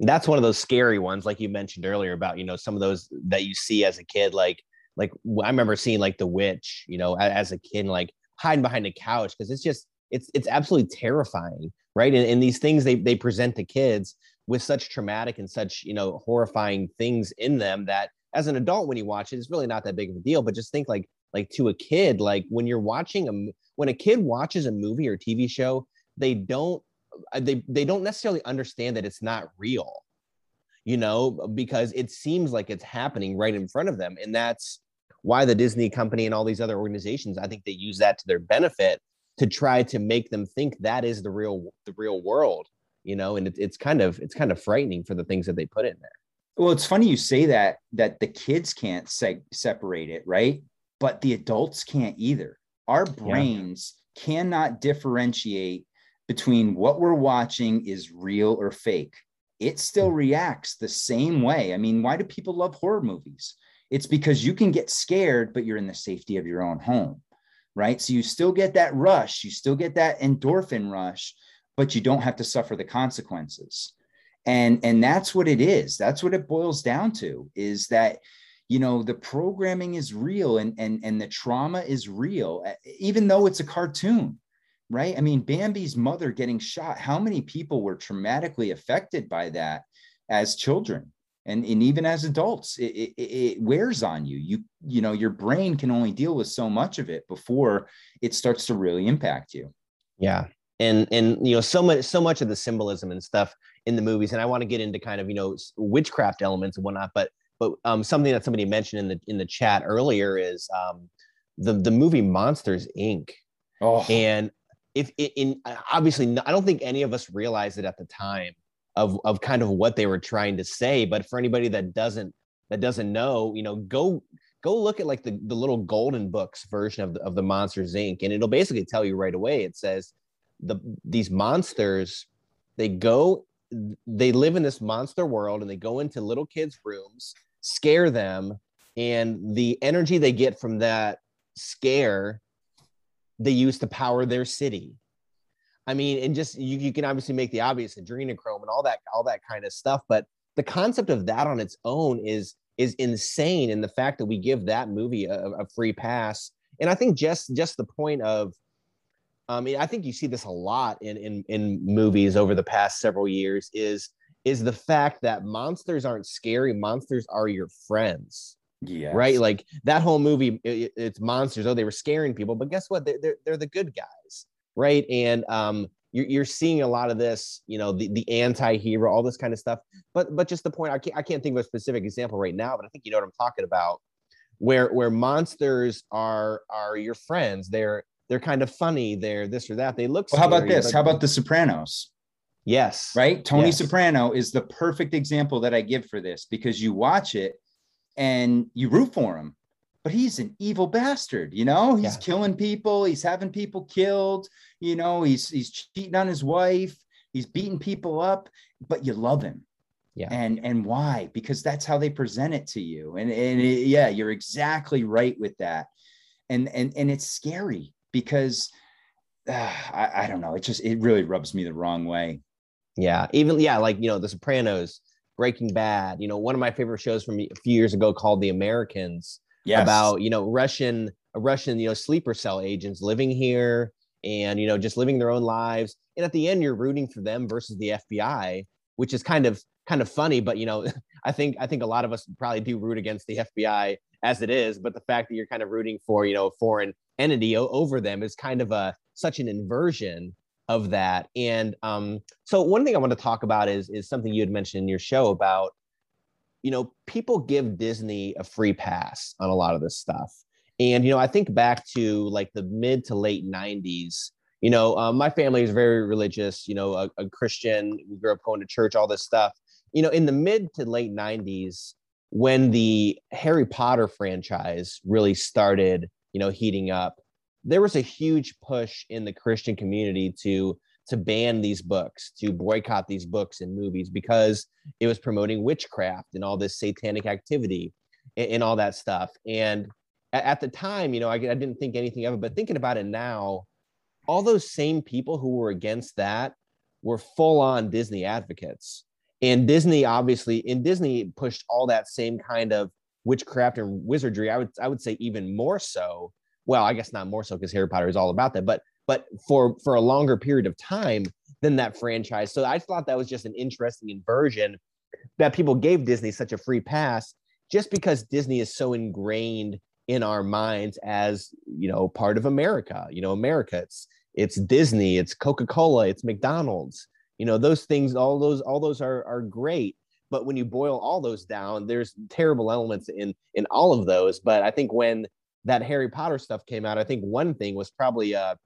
That's one of those scary ones like you mentioned earlier about you know some of those that you see as a kid like like i remember seeing like the witch you know as a kid like hiding behind a couch because it's just it's it's absolutely terrifying right? And, and these things they they present to kids with such traumatic and such you know horrifying things in them that as an adult when you watch it it's really not that big of a deal but just think like like to a kid like when you're watching a when a kid watches a movie or tv show they don't uh, they they don't necessarily understand that it's not real you know because it seems like it's happening right in front of them. And that's why the disney company and all these other organizations i think they use that to their benefit to try to make them think that is the real the real world you know and it, it's kind of it's kind of frightening for the things that they put in there. Well it's funny you say that that the kids can't seg- separate it right? But the adults can't either our brains yeah. cannot differentiate between what we're watching is real or fake. It still hmm. reacts the same way. I mean, why do people love horror movies? It's because you can get scared, but you're in the safety of your own home, right? So you still get that rush, you still get that endorphin rush, but you don't have to suffer the consequences. And and that's what it is. That's what it boils down to is that you know the programming is real and and and the trauma is real even though it's a cartoon right? I mean, Bambi's mother getting shot, how many people were traumatically affected by that as children? And, and even as adults, it, it, it wears on you. You, you know, your brain can only deal with so much of it before it starts to really impact you. Yeah. And, and, you know, so much, so much of the symbolism and stuff in the movies, and I want to get into kind of, you know, witchcraft elements and whatnot, but, but um, something that somebody mentioned in the, in the chat earlier is um, the, the movie Monsters Inc. Oh. And if in obviously I don't think any of us realized it at the time of of kind of what they were trying to say. But for anybody that doesn't that doesn't know, you know, go go look at like the, the little golden books version of the, of the Monsters Inc. and it'll basically tell you right away. It says the these monsters they go they live in this monster world and they go into little kids' rooms, scare them, and the energy they get from that scare they use to power their city. I mean, and just you, you can obviously make the obvious adrenochrome and all that, all that kind of stuff. But the concept of that on its own is is insane. And the fact that we give that movie a, a free pass. And I think just just the point of I mean, I think you see this a lot in, in in movies over the past several years is is the fact that monsters aren't scary monsters are your friends yeah. Right. Like that whole movie, it, it's monsters. Oh, they were scaring people, but guess what? They're, they're, they're the good guys. Right. And um, you're, you're seeing a lot of this, you know, the, the anti-hero, all this kind of stuff. But, but just the point, I can't, I can't think of a specific example right now, but I think you know what I'm talking about where, where monsters are, are your friends. They're, they're kind of funny. They're this or that. They look. Well, how about this? How about the Sopranos? Yes. Right. Tony yes. Soprano is the perfect example that I give for this because you watch it and you root for him but he's an evil bastard you know? He's yeah. killing people he's having people killed you know? He's he's cheating on his wife he's beating people up but you love him. Yeah. And and why? Because that's how they present it to you. And and it, yeah you're exactly right with that. And and and it's scary because uh, I, I don't know. It just it really rubs me the wrong way yeah even yeah like you know the sopranos Breaking Bad, you know, one of my favorite shows from a few years ago called The Americans. Yes. About, you know, Russian Russian, you know, sleeper cell agents living here and, you know, just living their own lives. And at the end you're rooting for them versus the FBI, which is kind of kind of funny, but you know, I think I think a lot of us probably do root against the FBI as it is, but the fact that you're kind of rooting for, you know, a foreign entity over them is kind of a such an inversion of that. And um, so one thing I want to talk about is is something you had mentioned in your show about, you know, people give Disney a free pass on a lot of this stuff. And you know, I think back to like the mid to late '90s. You know, um, my family is very religious. You know, a, a Christian. We grew up going to church, all this stuff. You know, in the mid to late '90s, when the Harry Potter franchise really started, you know, heating up, there was a huge push in the Christian community to to ban these books, to boycott these books and movies because it was promoting witchcraft and all this satanic activity and, and all that stuff. And at, at, the time, you know, I, I didn't think anything of it, but thinking about it now, all those same people who were against that were full on Disney advocates. And Disney obviously, in Disney pushed all that same kind of witchcraft and wizardry. I would I would say even more so. Well, I guess not more so because Harry Potter is all about that, but but for for a longer period of time than that franchise. So I thought that was just an interesting inversion that people gave Disney such a free pass just because Disney is so ingrained in our minds as you know part of America. You know, America. It's it's Disney. It's Coca Cola. It's McDonald's. You know, those things. All those all those are are great. But when you boil all those down, there's terrible elements in in all of those. But I think when that Harry Potter stuff came out, I think one thing was probably a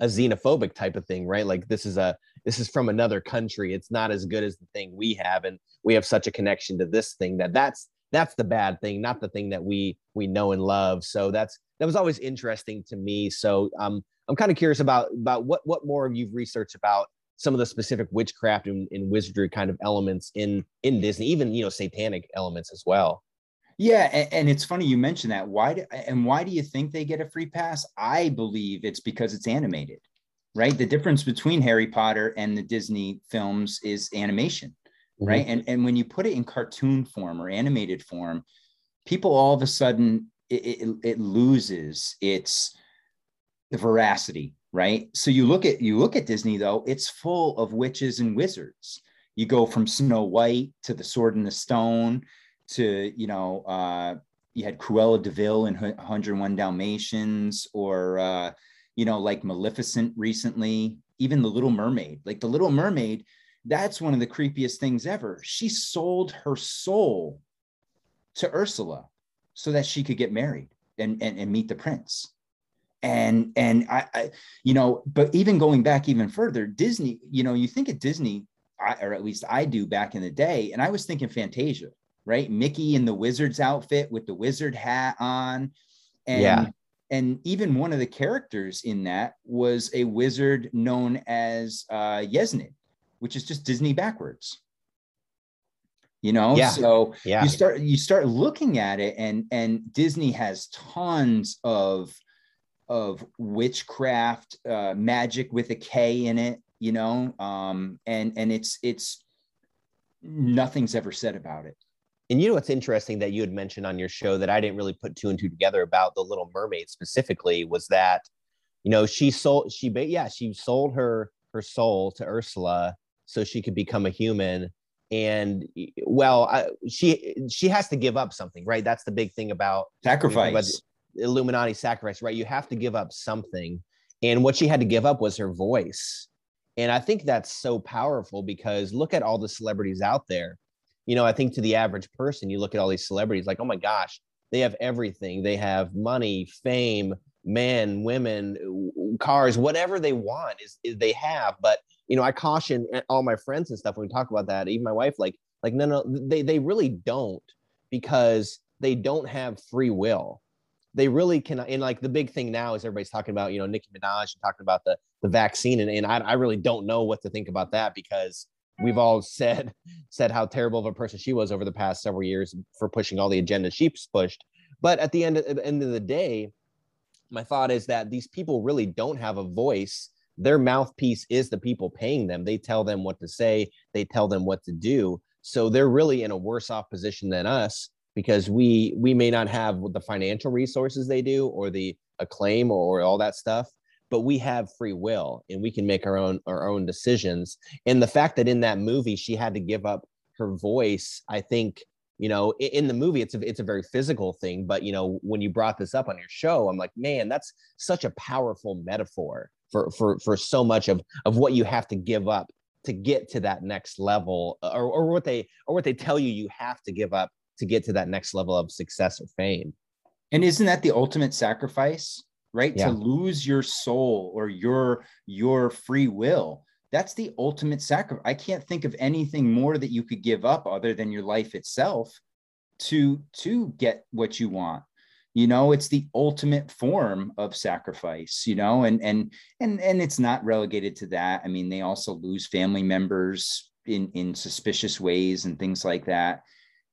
a xenophobic type of thing, right? Like this is a this is from another country. It's not as good as the thing we have, and we have such a connection to this thing that that's that's the bad thing, not the thing that we we know and love. So that's that was always interesting to me. So um, I'm kind of curious about about what what more of you've researched about some of the specific witchcraft and, and wizardry kind of elements in in Disney, even you know satanic elements as well. Yeah, and, and, it's funny you mentioned that. Why do, and why do you think they get a free pass? I believe it's because it's animated, right? The difference between Harry Potter and the Disney films is animation right mm-hmm. and and when you put it in cartoon form or animated form people all of a sudden it, it, it loses its the veracity right so you look at you look at disney though it's full of witches and wizards you go from snow white to the sword and the stone to you know uh you had cruella Deville vil in 101 dalmatians or uh you know like maleficent recently even the little mermaid like the little mermaid that's one of the creepiest things ever. She sold her soul to Ursula so that she could get married and, and, and meet the prince. And and I, I, you know, but even going back even further, Disney, you know, you think of Disney, I, or at least I do back in the day, and I was thinking Fantasia, right? Mickey in the wizard's outfit with the wizard hat on. And yeah. and even one of the characters in that was a wizard known as uh Yen Sid which is just Disney backwards. You know, yeah. so yeah. you start you start looking at it, and and Disney has tons of of witchcraft, uh, magic with a K in it. You know, um, and and it's it's nothing's ever said about it. And you know what's interesting that you had mentioned on your show that I didn't really put two and two together about the Little Mermaid specifically was that, you know, she sold she yeah she sold her her soul to Ursula so she could become a human. And well I, she she has to give up something right? That's the big thing about sacrifice. about illuminati sacrifice right? You have to give up something. And what she had to give up was her voice. And i think that's so powerful because look at all the celebrities out there you know i think to the average person you look at all these celebrities like oh my gosh they have everything they have money fame men women cars whatever they want is, is they have but you know, I caution eh, all my friends and stuff when we talk about that, even my wife, like, like, no, no, they, they really don't because they don't have free will. They really can. And like the big thing now is everybody's talking about, you know, Nicki Minaj and talking about the, the vaccine. And, and I, I really don't know what to think about that because we've all said, said how terrible of a person she was over the past several years for pushing all the agenda she's pushed. But at the end, at the end of the day, my thought is that these people really don't have a voice their mouthpiece is the people paying them. They tell them what to say, they tell them what to do. So they're really in a worse off position than us because we we may not have the financial resources they do or the acclaim or all that stuff but we have free will and we can make our own our own decisions. And the fact that in that movie she had to give up her voice i think you know in, the movie it's a it's a very physical thing but you know when you brought this up on your show i'm like man that's such a powerful metaphor for for for so much of of what you have to give up to get to that next level uh, or, or what they or what they tell you you have to give up to get to that next level of success or fame. And isn't that the ultimate sacrifice right? Yeah. to lose your soul or your your free will. That's the ultimate sacrifice i can't think of anything more that you could give up other than your life itself to to get what you want. You know it's the ultimate form of sacrifice you know and and and and it's not relegated to that. I mean they also lose family members in in suspicious ways and things like that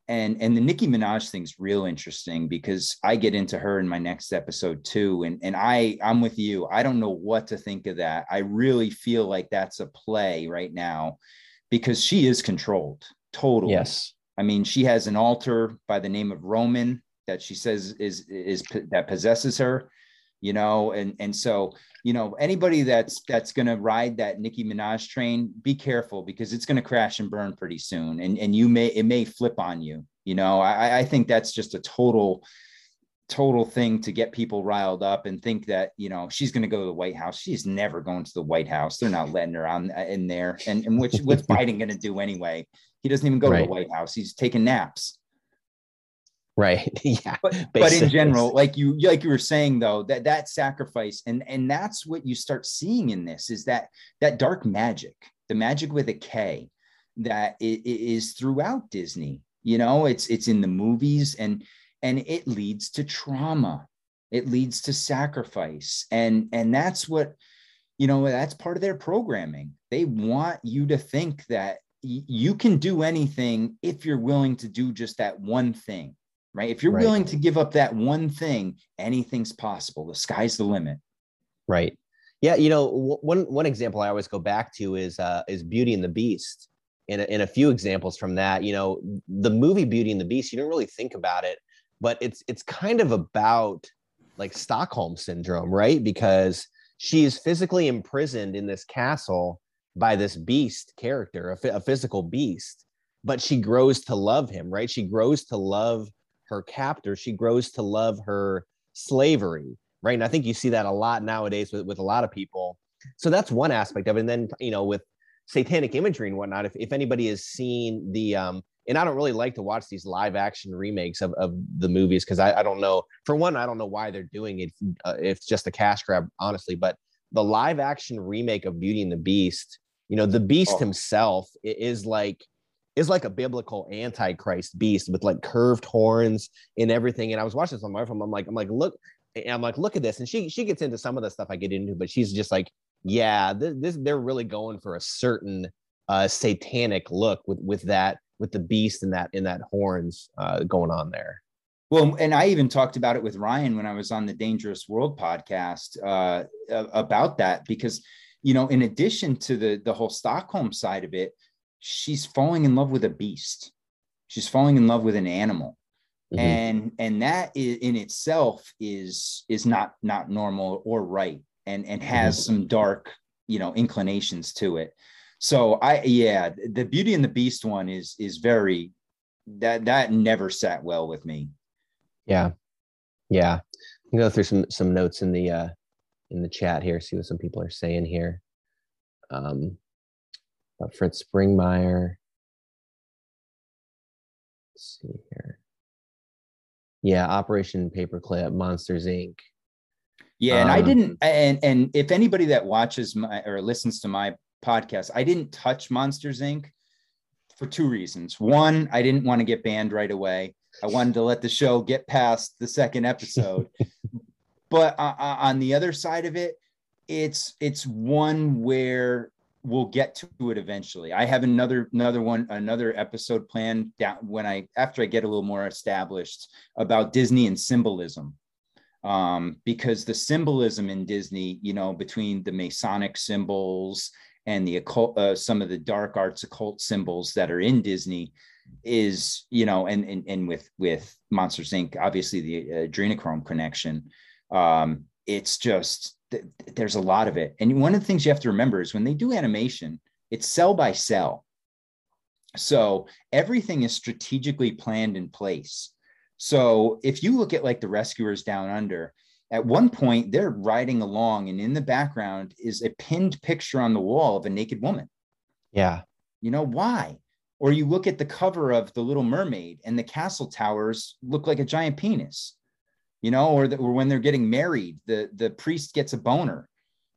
and and the Nicki Minaj thing's real interesting because I get into her in my next episode too, and and I I'm with you. I don't know what to think of that. I really feel like that's a play right now because she is controlled totally. yes I mean, she has an alter by the name of Roman that she says is is that possesses her, you know, and and so you know anybody that's that's going to ride that Nicki Minaj train, be careful because it's going to crash and burn pretty soon, and and you may it may flip on you. You know, I I think that's just a total total thing to get people riled up and think that you know she's going to go to the White House. She's never going to the White House. They're not letting her on uh, in there. And and which what's Biden going to do anyway? He doesn't even go to the White House. He's taking naps. Right yeah But, but in general, like you like you were saying though, that that sacrifice and and that's what you start seeing in this is that that dark magic, the magic with a K, that i- i- is throughout Disney. You know, it's it's in the movies and and it leads to trauma. It leads to sacrifice, and and that's what you know. That's part of their programming. They want you to think that you can do anything if you're willing to do just that one thing right? If you're Right. willing to give up that one thing, anything's possible. The sky's the limit. Right. Yeah. You know, w- one one example I always go back to is uh, is Beauty and the Beast. In a, in a few examples from that, you know, the movie Beauty and the Beast, you don't really think about it, but it's it's kind of about like Stockholm syndrome, right? Because she's physically imprisoned in this castle by this beast character, a, phy- a physical beast, but she grows to love him, right? She grows to love her captor. She grows to love her slavery, right? And I think you see that a lot nowadays with, with a lot of people. So that's one aspect of it. And then, you know, with satanic imagery and whatnot, if, if anybody has seen the, um, and I don't really like to watch these live action remakes of, of the movies because I, I don't know. For one, I don't know why they're doing it. Uh, it's just a cash grab, honestly. But the live action remake of Beauty and the Beast, you know, the Beast Oh. himself is like is like a biblical antichrist beast with like curved horns and everything. And I was watching this on my phone. I'm like, I'm like, look, I'm like, look at this. And she she gets into some of the stuff I get into, but she's just like, yeah, this, this they're really going for a certain uh satanic look with with that with the beast and that in that horns uh going on there. Well, and I even talked about it with Ryan when I was on the Dangerous World podcast uh, about that because, you know, in addition to the the whole Stockholm side of it, she's falling in love with a beast. She's falling in love with an animal. Mhm. and and that i- in itself is is not not normal or right and and has some dark you know inclinations to it so i yeah the beauty and the beast one is is very that that never sat well with me Yeah. Yeah. I'm go through some some notes in the uh in the chat here, see what some people are saying here. Um about Fritz Springmeier. Let's see here. Yeah, Operation Paperclip, Monsters Inc. yeah and i Um, didn't and and if anybody that watches my or listens to my podcast i didn't touch monsters inc for two reasons one i didn't want to get banned right away i wanted to let the show get past the second episode but uh, uh, on the other side of it it's it's one where we'll get to it eventually. I have another another one another episode planned down when i after i get a little more established about disney and symbolism. Um, because the symbolism in disney you know between the masonic symbols and the occult uh, some of the dark arts occult symbols that are in disney is you know and and, and with with monsters inc obviously the adrenochrome connection um it's just th- there's a lot of it and one of the things you have to remember is when they do animation it's cell by cell So everything is strategically planned in place. So if you look at like the rescuers down under, at one point they're riding along and in the background is a pinned picture on the wall of a naked woman. Yeah. You know why? Or you look at the cover of The Little Mermaid and the castle towers look like a giant penis. You know, or, the, or when they're getting married, the the priest gets a boner.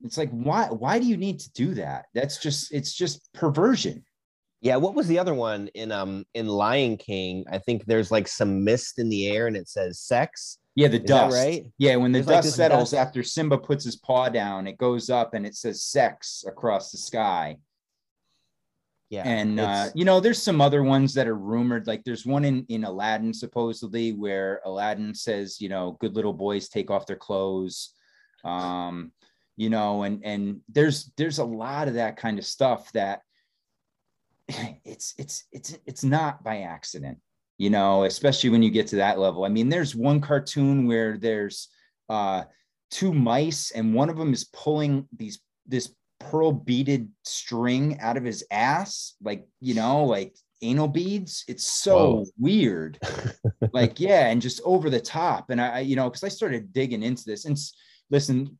It's like why why do you need to do that? That's just it's just perversion. Yeah, what was the other one in um in Lion King? I think there's like some mist in the air and it says sex. Yeah, the Is dust. right? Yeah, when the There's dust this settles dust- after Simba puts his paw down, it goes up and it says sex across the sky. Yeah. and uh, you know there's some other ones that are rumored like there's one in in aladdin supposedly where aladdin says you know good little boys take off their clothes um you know and and there's there's a lot of that kind of stuff that it's it's it's it's not by accident you know especially when you get to that level i mean there's one cartoon where there's uh two mice and one of them is pulling these this pearl beaded string out of his ass like you know like anal beads it's so Whoa. weird like yeah and just over the top and i you know because i started digging into this and listen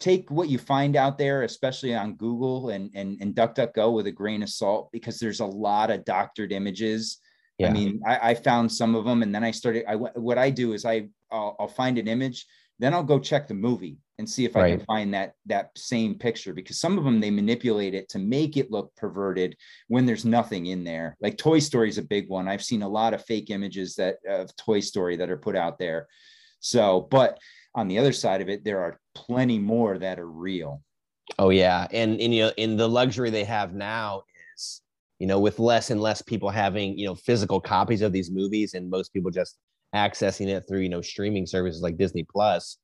take what you find out there especially on google and and, and duckduckgo with a grain of salt because there's a lot of doctored images yeah. I mean, I, I found some of them, and then I started. I what I do is I I'll, I'll find an image, then I'll go check the movie and see if I can find that that same picture because some of them they manipulate it to make it look perverted when there's nothing in there. Like Toy Story is a big one. I've seen a lot of fake images that of Toy Story that are put out there. So, but on the other side of it, there are plenty more that are real. Oh yeah, and and you know, in the luxury they have now is, you know, with less and less people having you know physical copies of these movies, and most people just accessing it through you know streaming services like Disney Plus,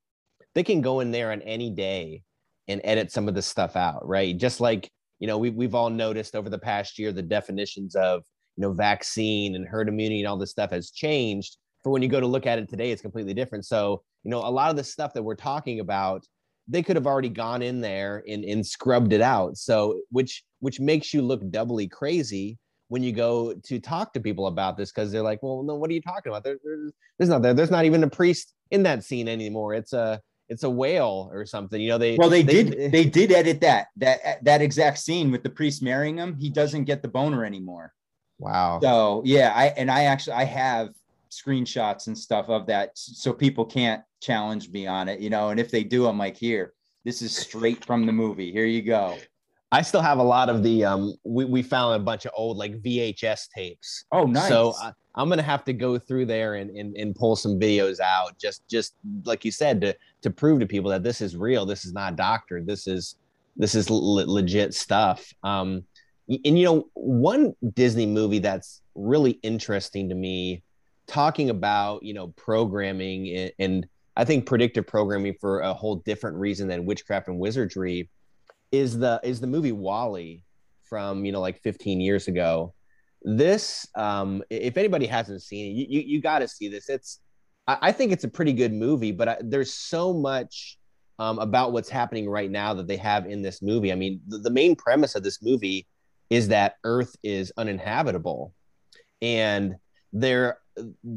they can go in there on any day and edit some of this stuff out, right? Just like you know, we we've all noticed over the past year the definitions of you know vaccine and herd immunity and all this stuff has changed. For when you go to look at it today, it's completely different. So you know, a lot of the stuff that we're talking about they could have already gone in there and, and scrubbed it out. So which which makes you look doubly crazy when you go to talk to people about this because they're like, well, no, what are you talking about? There, there's, there's not there. There's not even a priest in that scene anymore. It's a it's a whale or something. You know they Well, they, did they did edit that that that exact scene with the priest marrying him. He doesn't get the boner anymore. wow. So yeah, I and I actually I have screenshots and stuff of that so people can't challenge me on it, you know. And if they do, I'm like, here, this is straight from the movie. Here you go. I still have a lot of the um. We we found a bunch of old like VHS tapes. Oh, nice. So I, I'm gonna have to go through there and, and and pull some videos out, just just like you said, to to prove to people that this is real. This is not doctored. This is this is le- legit stuff. Um, and you know, one Disney movie that's really interesting to me, talking about you know programming and, and I think predictive programming for a whole different reason than witchcraft and wizardry, is the is the movie WALL-E from you know like 15 years ago this um if anybody hasn't seen it you you, you got to see this. It's I, I think it's a pretty good movie but I, there's so much um, about what's happening right now that they have in this movie. I mean the, the main premise of this movie is that earth is uninhabitable. And they're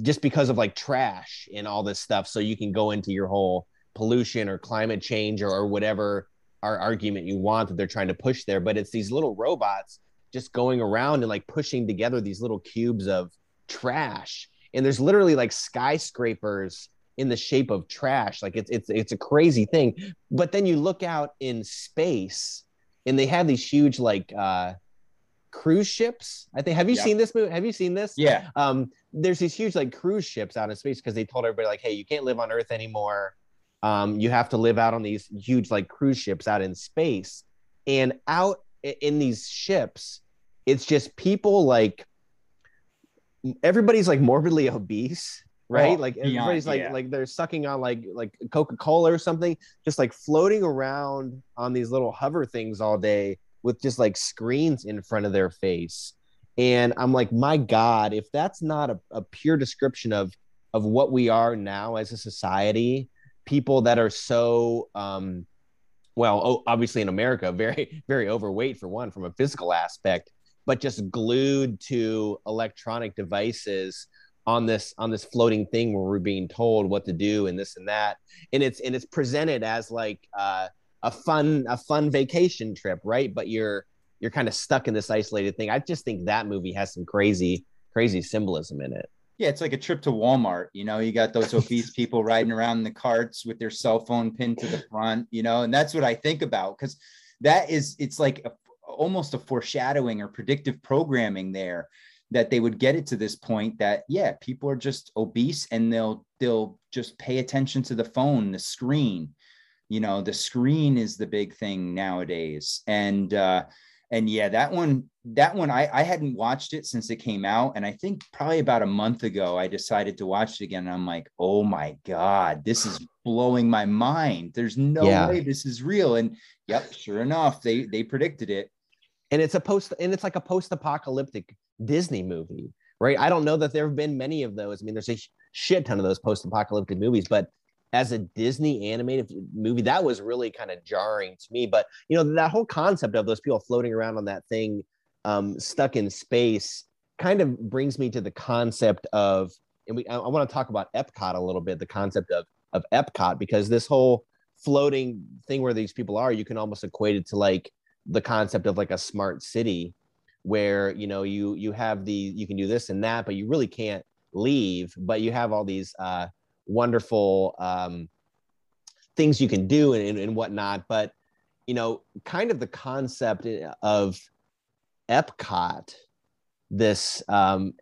just because of like trash and all this stuff so you can go into your whole pollution or climate change or, or whatever our argument you want that they're trying to push there but it's these little robots just going around and like pushing together these little cubes of trash and there's literally like skyscrapers in the shape of trash like it's it's it's a crazy thing but then you look out in space and they have these huge like uh cruise ships i think have you Yeah. seen this movie have you seen this yeah. um, there's these huge like cruise ships out in space because they told everybody like, hey, you can't live on Earth anymore. Um, you have to live out on these huge like cruise ships out in space, and out in these ships, it's just people like everybody's like morbidly obese, right? Oh, like everybody's like yeah. like they're sucking on like like Coca Cola or something, just like floating around on these little hover things all day with just like screens in front of their face and i'm like my god if that's not a, a pure description of of what we are now as a society people that are so um well obviously in america very very overweight for one from a physical aspect but just glued to electronic devices on this on this floating thing where we're being told what to do and this and that. And it's and it's presented as like uh, a fun a fun vacation trip right? But you're you're kind of stuck in this isolated thing. I just think that movie has some crazy crazy symbolism in it. Yeah it's like a trip to walmart you know? You got those obese people riding around in the carts with their cell phone pinned to the front you know? And that's what i think about because that is it's like a, almost a foreshadowing or predictive programming there that they would get it to this point that yeah people are just obese and they'll they'll just pay attention to the phone the screen. You know the screen is the big thing nowadays. And uh and yeah that one that one I, I hadn't watched it since it came out. And i think probably about a month ago i decided to watch it again. And i'm like oh my god this is blowing my mind. There's no yeah. way this is real. And yep sure enough they they predicted it and it's a post and it's like a post-apocalyptic disney movie right? I don't know that there have been many of those. I mean there's a shit ton of those post-apocalyptic movies but as a disney animated movie that was really kind of jarring to me. But you know that whole concept of those people floating around on that thing um, stuck in space kind of brings me to the concept of and we i, I want to talk about epcot a little bit the concept of of epcot because this whole floating thing where these people are you can almost equate it to like the concept of like a smart city where you know you you have the you can do this and that but you really can't leave but you have all these uh, wonderful um, things you can do and, and whatnot. But you know kind of the concept of epcot this um,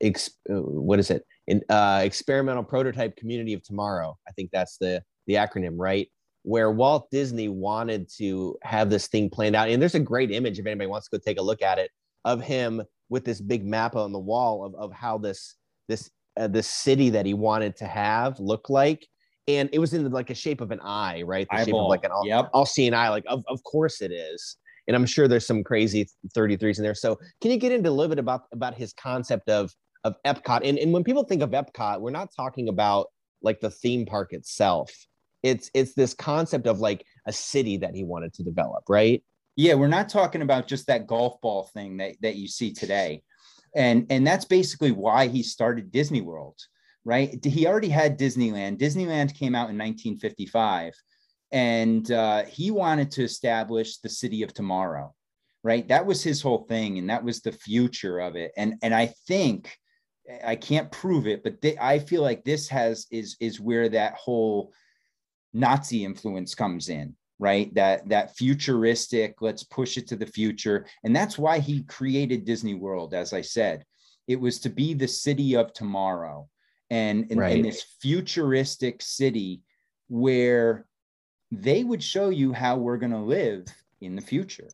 ex- what is it? In uh, experimental prototype community of tomorrow. I think that's the the acronym right where Walt Disney wanted to have this thing planned out. And there's a great image if anybody wants to go take a look at it of him with this big map on the wall of, of how this this uh, this city that he wanted to have look like. And it was in the, like a shape of an eye, right? The Eyeball. shape of like an all, yep. all seeing eye. Like, of, of course it is. And I'm sure there's some crazy 33s in there. So can you get into a little bit about about his concept of of Epcot? And, and when people think of Epcot, we're not talking about like the theme park itself it's it's this concept of like a city that he wanted to develop right? Yeah we're not talking about just that golf ball thing that, that you see today. And and that's basically why he started disney world right? He already had disneyland. Disneyland came out in 1955 and uh, he wanted to establish the city of tomorrow right? That was his whole thing and that was the future of it. And and i think i can't prove it but they, i feel like this has is is where that whole Nazi influence comes in, right? That that futuristic, let's push it to the future. And that's why he created Disney World, as I said. It was to be the city of tomorrow and in, right. in this futuristic city where they would show you how we're going to live in the future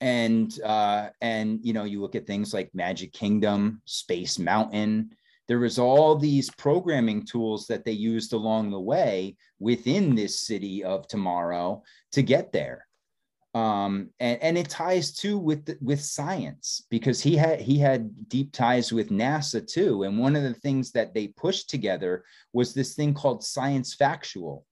and uh and you know you look at things like magic kingdom space mountain there was all these programming tools that they used along the way within this city of tomorrow to get there um, and, and it ties too with the, with science because he had he had deep ties with NASA too. And one of the things that they pushed together was this thing called science factual.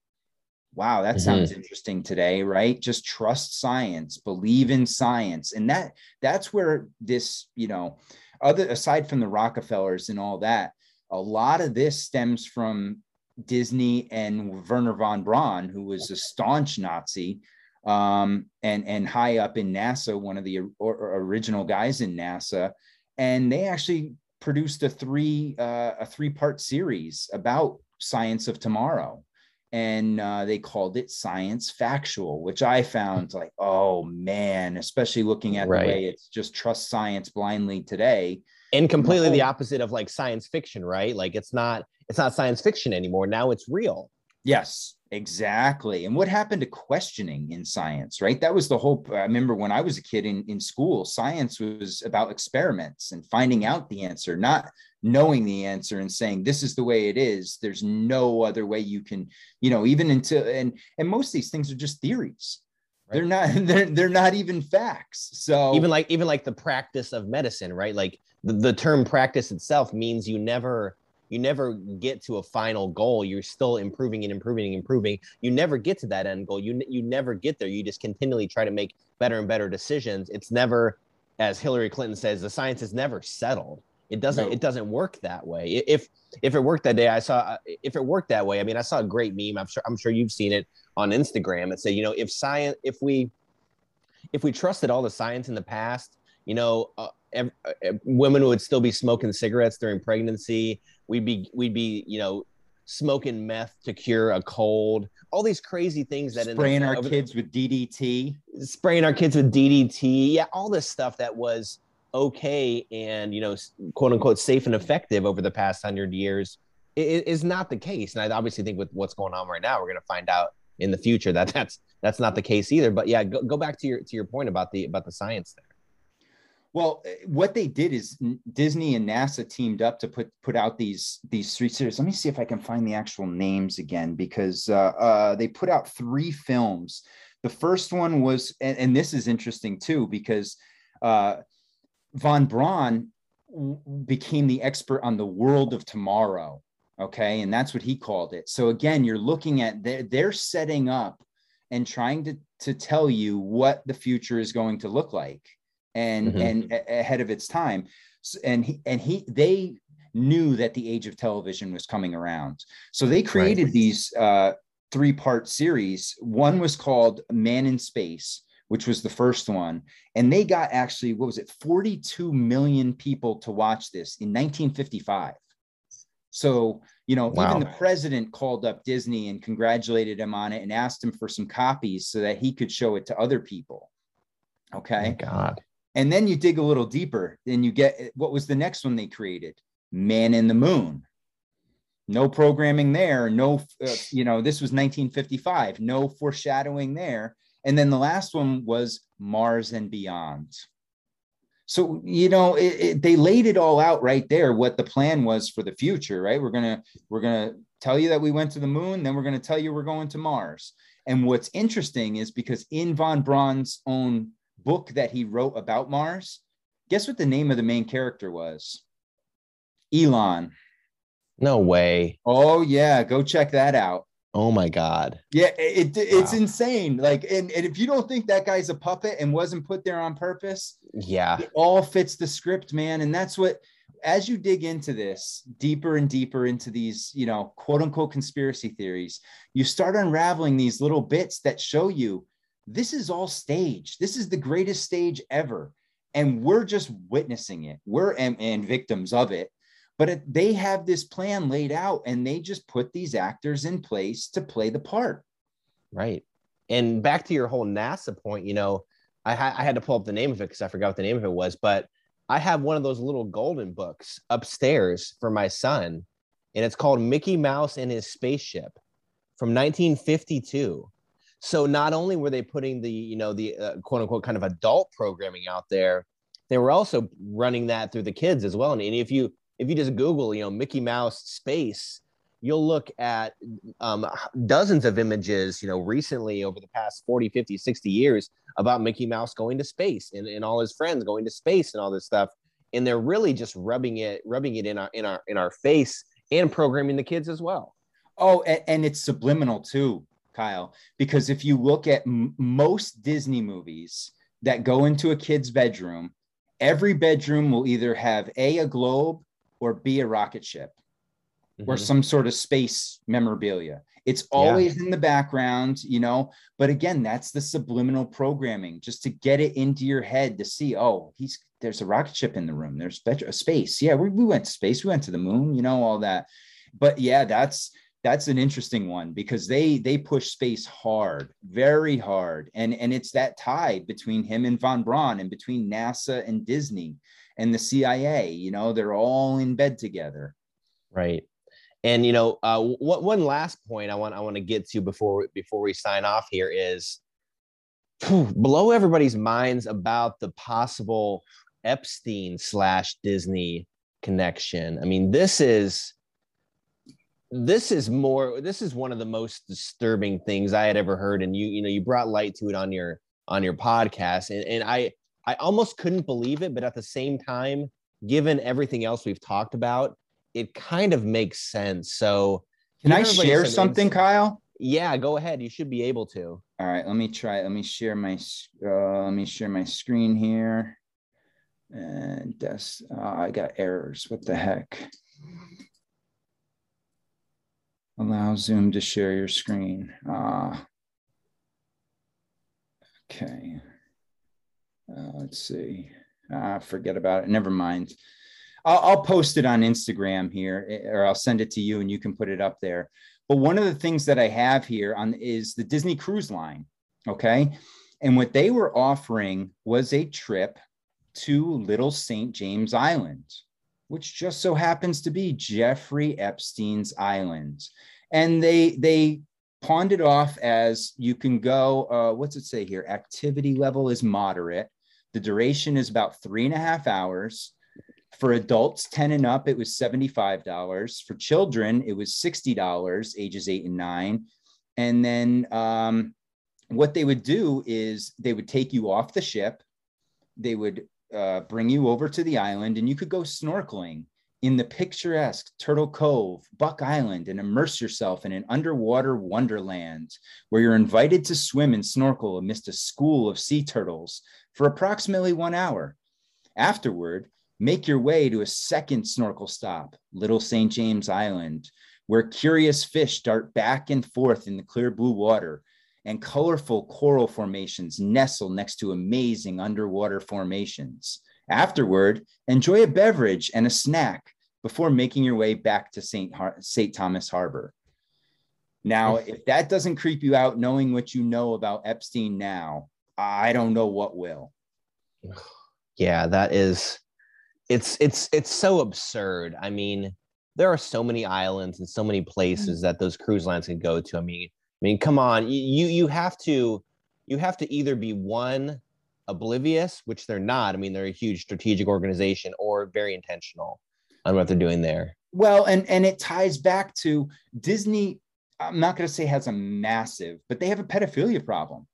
Wow, that mm-hmm. sounds interesting today, right? Just trust science, believe in science, and that that's where this you know other aside from the Rockefellers and all that, a lot of this stems from Disney and Wernher von Braun, who was a staunch Nazi um, and and high up in NASA, one of the or, original guys in NASA, and they actually produced a three uh, a three part series about science of tomorrow and uh, they called it science factual which i found like oh man especially looking at right. the way it's just trust science blindly today. And completely the opposite of like science fiction right? Like it's not it's not science fiction anymore. Now it's real yes exactly. And what happened to questioning in science right? That was the whole i remember when i was a kid in, in school science was about experiments and finding out the answer not knowing the answer and saying this is the way it is. There's no other way you can you know even until and and most of these things are just theories. Right. they're not they're, they're not even facts. So even like even like the practice of medicine right? Like the, the term practice itself means you never you never get to a final goal you're still improving and improving and improving you never get to that end goal you you never get there you just continually try to make better and better decisions it's never as Hillary Clinton says, the science is never settled. It doesn't. No. It doesn't work that way. If if it worked that day, I saw. If it worked that way, I mean, I saw a great meme. I'm sure. I'm sure you've seen it on Instagram. It said, you know, if science, if we, if we trusted all the science in the past, you know, uh, ev- uh, women would still be smoking cigarettes during pregnancy. We'd be, we'd be, you know, smoking meth to cure a cold. All these crazy things that in the- Spraying our the- kids with DDT. spraying our kids with DDT, yeah, all this stuff that was okay and you know, quote unquote, safe and effective over the past hundred years is not the case. And I obviously think with what's going on right now, we're going to find out in the future that that's that's not the case either. But yeah, go, go back to your to your point about the about the science there. Well, eh, what they did is Disney and NASA teamed up to put put out these these three series. Let me see if I can find the actual names again because uh, uh, they put out three films. The first one was, and, and this is interesting too because uh, von Braun became the expert on the world of tomorrow. Okay, and that's what he called it. So again, you're looking at they're, they're setting up and trying to to tell you what the future is going to look like and Mhm. and a- ahead of its time. And he and he they knew that the age of television was coming around. So they created these uh three part series. One was called man in space which was the first one. And they got actually what was it 42 million people to watch this in 1955 so you know Wow. even the president called up disney and congratulated him on it and asked him for some copies so that he could show it to other people. Okay? God. And then you dig a little deeper, and you get what was the next one they created? Man in the Moon. No programming there. No, uh, you know, this was 1955. No foreshadowing there. And then the last one was Mars and Beyond. So you know, it, it, they laid it all out right there. What the plan was for the future, right? We're gonna we're gonna tell you that we went to the moon, then we're gonna tell you we're going to Mars. And what's interesting is because in von Braun's own book that he wrote about Mars, guess what the name of the main character was? Elon. No way. Oh yeah, go check that out. Oh my God. Yeah, it, it- it's Wow. insane. Like, and, and if you don't think that guy's a puppet and wasn't put there on purpose, Yeah. it all fits the script, man. And that's what, as you dig into this deeper and deeper into these, you know, quote unquote conspiracy theories, you start unraveling these little bits that show you this is all staged. This is the greatest stage ever. And we're just witnessing it. We're and, and victims of it. But they have this plan laid out and they just put these actors in place to play the part. Right. And back to your whole NASA point, you know, I, ha- I had to pull up the name of it because I forgot what the name of it was, but I have one of those little golden books upstairs for my son, and it's called Mickey Mouse and His Spaceship from 1952. So not only were they putting the, you know, the uh, quote unquote kind of adult programming out there, they were also running that through the kids as well. And, if you if you just Google, you know, Mickey Mouse space, you'll look at um, dozens of images, you know, recently over the past 40, 50, 60 years about Mickey Mouse going to space and, and all his friends going to space and all this stuff. And they're really just rubbing it, rubbing it in our in our in our face and programming the kids as well. Oh, and, and it's subliminal too, Kyle, because if you look at m- most Disney movies that go into a kid's bedroom, every bedroom will either have A, a globe or B, a rocket ship or Mhm. some sort of space memorabilia. It's always in the background, you know. But again, that's the subliminal programming, just to get it into your head to see. Oh, he's there's a rocket ship in the room. There's a space. Yeah, we, we went to space. We went to the moon. You know all that. But yeah, that's that's an interesting one because they they push space hard, very hard, and and it's that tie between him and von Braun and between NASA and Disney and the CIA. You know, they're all in bed together. Right. And you know, uh, what one last point I want I want to get to before before we sign off here is blow everybody's minds about the possible Epstein slash Disney connection. I mean, this is this is more this is one of the most disturbing things I had ever heard. And you, you know, you brought light to it on your on your podcast. And, and I I almost couldn't believe it, but at the same time, given everything else we've talked about, it kind of makes sense. So Can I share some something, insight. Kyle? Yeah, go ahead. You should be able to. All right, let me try. Let me share my. Uh, let me share my screen here. And that's, uh, I got errors. What the heck? Allow Zoom to share your screen. Uh, okay. Uh, let's see. Uh, forget about it. Never mind. I'll, I'll post it on Instagram here, eh, or I'll send it to you and you can put it up there. But one of the things that I have here on is the Disney Cruise Line. Okay. And what they were offering was a trip to Little St. James Island, which just so happens to be Jeffrey Epstein's island. And they they pawned it off as you can go, uh, what's it say here? Activity level is moderate. The duration is about three and a half hours. For adults 10 and up, it was $75. For children, it was $60, ages eight and nine. And then um, what they would do is they would take you off the ship, they would uh, bring you over to the island, and you could go snorkeling in the picturesque Turtle Cove, Buck Island, and immerse yourself in an underwater wonderland where you're invited to swim and snorkel amidst a school of sea turtles for approximately one hour. Afterward, make your way to a second snorkel stop, Little St. James Island, where curious fish dart back and forth in the clear blue water and colorful coral formations nestle next to amazing underwater formations. Afterward, enjoy a beverage and a snack before making your way back to St. Har- St. Thomas Harbor. Now, if that doesn't creep you out, knowing what you know about Epstein now, I don't know what will. Yeah, that is it's it's it's so absurd. I mean, there are so many islands and so many mm. places that those cruise lines can go to. I mean, mean, come on, you you have to you have to either be one oblivious, which they're not. I mean, they're a huge strategic organization, or very intentional on what they're doing there. Well, and and it ties back to Disney. I'm not going to say has a massive, but they have a pedophilia problem.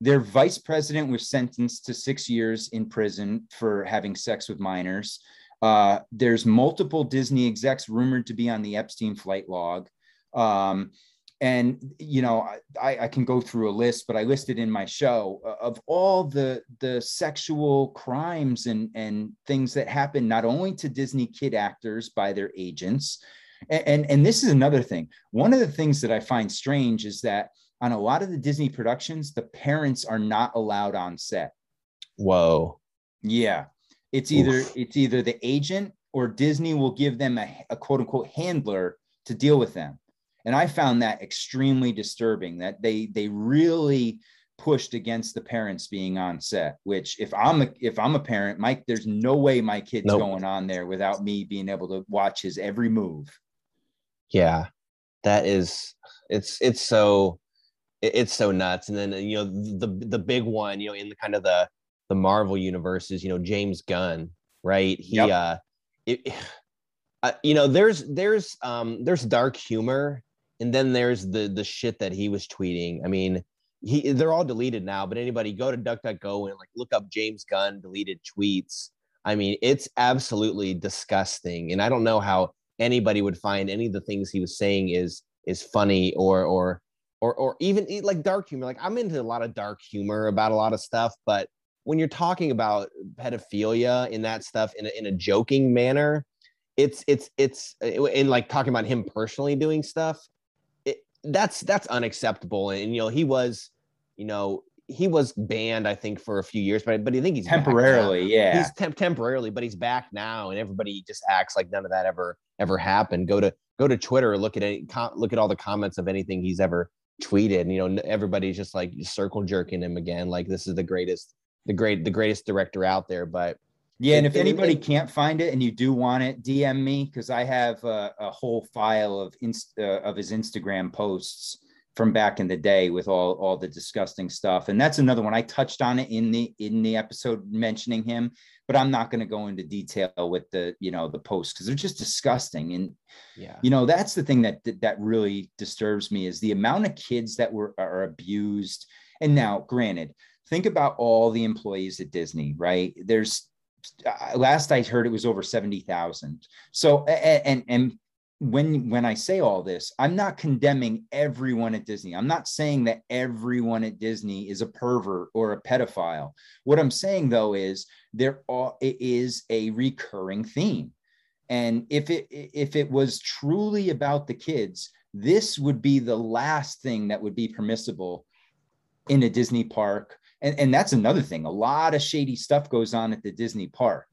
Their vice president was sentenced to six years in prison for having sex with minors. Uh, there's multiple Disney execs rumored to be on the Epstein flight log. Um, and you know I, I can go through a list but i listed in my show uh, of all the the sexual crimes and and things that happen not only to disney kid actors by their agents. And, and and this is another thing. One of the things that i find strange is that on a lot of the disney productions the parents are not allowed on set. Whoa. Yeah. It's either Oof. it's either the agent or disney will give them a, a quote unquote handler to deal with them and i found that extremely disturbing that they they really pushed against the parents being on set which if i'm a if i'm a parent mike there's no way my kid's nope. going on there without me being able to watch his every move yeah that is it's it's so it's so nuts and then you know the the big one you know in the kind of the the marvel universe is you know james gunn right he yep. uh it, uh, you know there's there's um there's dark humor and then there's the the shit that he was tweeting. I mean, he they're all deleted now, but anybody go to DuckDuckGo and like look up James Gunn deleted tweets. I mean, it's absolutely disgusting, and I don't know how anybody would find any of the things he was saying is is funny or or or or even like dark humor. Like I'm into a lot of dark humor about a lot of stuff, but when you're talking about pedophilia in that stuff in a, in a joking manner, it's it's it's in like talking about him personally doing stuff that's that's unacceptable. And you know, he was, you know, he was banned, I think, for a few years, but but I think he's temporarily, yeah, he's temp- temporarily, but he's back now, and everybody just acts like none of that ever ever happened. Go to go to Twitter, look at any look at all the comments of anything he's ever tweeted, and you know, everybody's just like circle jerking him again, like this is the greatest, the great, the greatest director out there. But yeah, and if anybody can't find it and you do want it, DM me because I have a, a, whole file of inst- uh, of his Instagram posts from back in the day with all all the disgusting stuff. And that's another one I touched on it in the in the episode mentioning him, but I'm not going to go into detail with the you know the posts because they're just disgusting. And yeah, you know that's the thing that that really disturbs me is the amount of kids that were are abused. And now, granted, think about all the employees at Disney, right? There's last I heard it was over 70,000. So, and, and, when when I say all this, I'm not condemning everyone at Disney. I'm not saying that everyone at Disney is a pervert or a pedophile. What I'm saying though is there are, is a recurring theme. And if it if it was truly about the kids, this would be the last thing that would be permissible in a Disney park. And, and that's another thing. A lot of shady stuff goes on at the Disney park.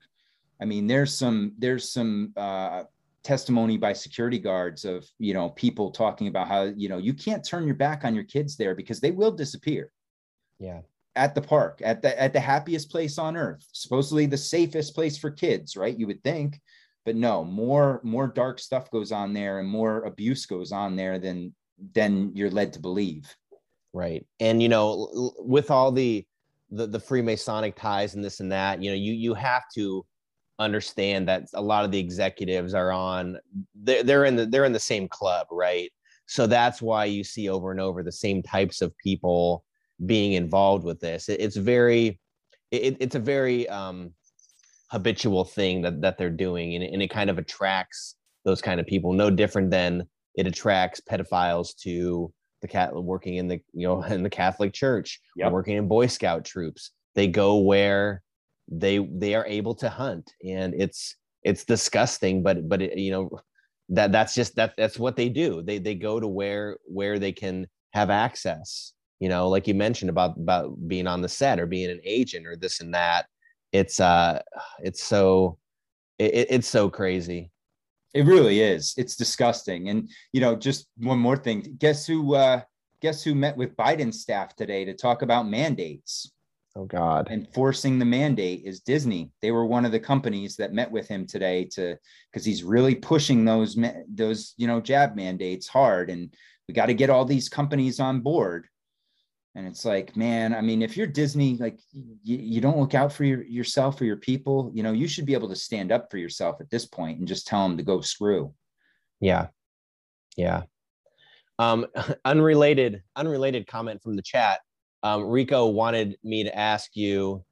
I mean, there's some there's some uh, testimony by security guards of you know people talking about how you know you can't turn your back on your kids there because they will disappear yeah at the park at the at the happiest place on earth supposedly the safest place for kids right you would think but no more more dark stuff goes on there and more abuse goes on there than than you're led to believe right? And you know with all the the, the freemasonic ties and this and that you know you you have to understand that a lot of the executives are on they're, they're in the they're in the same club right? So that's why you see over and over the same types of people being involved with this. It, it's very it, it's a very um habitual thing that that they're doing and, and it kind of attracts those kind of people no different than it attracts pedophiles to the cat working in the you know in the catholic church yep. working in boy scout troops. They go where they they are able to hunt and it's it's disgusting but but it, you know that that's just that that's what they do. They they go to where where they can have access. You know like you mentioned about about being on the set or being an agent or this and that. It's uh it's so it, it's so crazy it really is it's disgusting and you know just one more thing guess who uh guess who met with biden's staff today to talk about mandates Oh God. Enforcing the mandate is Disney. They were one of the companies that met with him today to because he's really pushing those those you know jab mandates hard, and we got to get all these companies on board. And it's like, man, I mean, if you're Disney, like you, you don't look out for your, yourself or your people, you know, you should be able to stand up for yourself at this point and just tell them to go screw. Yeah. Yeah. Um, unrelated, unrelated comment from the chat um, Rico wanted me to ask you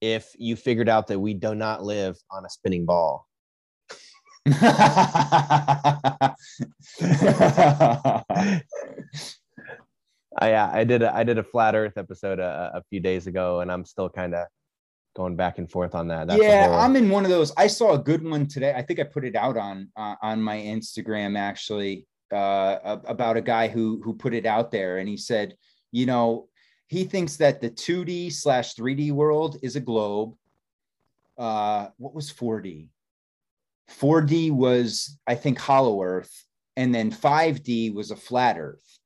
if you figured out that we do not live on a spinning ball. I yeah, I did a, I did a flat Earth episode a, a few days ago, and I'm still kind of going back and forth on that. That's yeah, whole... I'm in one of those. I saw a good one today. I think I put it out on uh, on my Instagram actually uh, about a guy who who put it out there, and he said, you know, he thinks that the 2D slash 3D world is a globe. Uh, what was 4D? 4D was, I think, Hollow Earth, and then 5D was a flat Earth.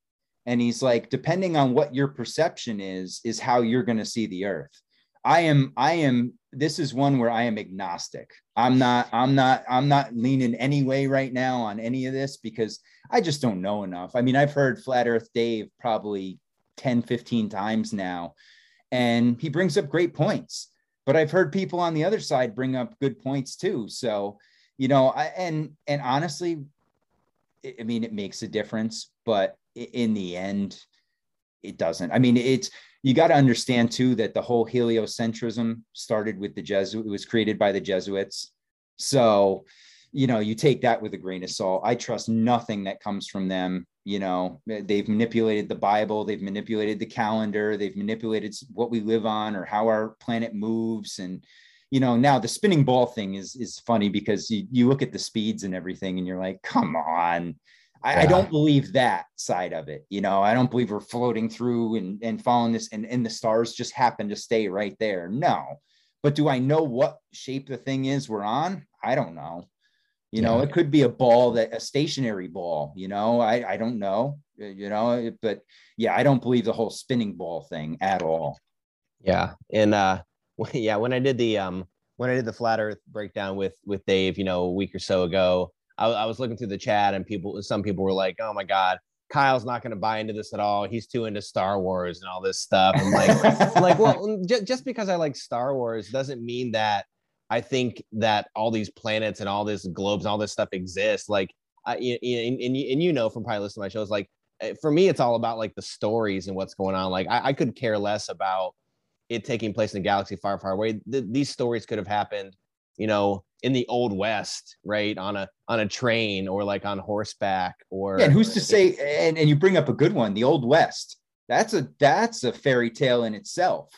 And he's like, depending on what your perception is, is how you're going to see the Earth. I am, I am. This is one where I am agnostic. I'm not, I'm not, I'm not leaning any way right now on any of this because I just don't know enough. I mean, I've heard Flat Earth Dave probably 10, 15 times now. And he brings up great points. But I've heard people on the other side bring up good points too. So, you know, I, and and honestly, I mean, it makes a difference, but in the end, it doesn't. I mean, it's you got to understand too that the whole heliocentrism started with the Jesuit. It was created by the Jesuits. So, you know, you take that with a grain of salt. I trust nothing that comes from them you know they've manipulated the bible they've manipulated the calendar they've manipulated what we live on or how our planet moves and you know now the spinning ball thing is is funny because you, you look at the speeds and everything and you're like come on I, yeah. I, don't believe that side of it you know i don't believe we're floating through and and following this and, and the stars just happen to stay right there no but do i know what shape the thing is we're on i don't know you know, it could be a ball that a stationary ball, you know, I, I don't know, uh, you know, but yeah, I don't believe the whole spinning ball thing at all. Yeah. And uh yeah, when I did the um when I did the flat earth breakdown with with Dave, you know, a week or so ago, I, I was looking through the chat and people some people were like, Oh my God, Kyle's not going to buy into this at all. He's too into Star Wars and all this stuff. I'm like, like, well, j- just because I like Star Wars doesn't mean that I think that all these planets and all this globes and all this stuff exists. Like, I, and, and, and you know from probably listening to my shows, like eh, for me, it's all about like the stories and what's going on. Like, I, I could care less about it taking place in a galaxy far, far away. Th- these stories could have happened you know, in the old west, right? On a on a train or like on horseback or yeah, and who's to say and, and you bring up a good one, the old west. That's a that's a fairy tale in itself.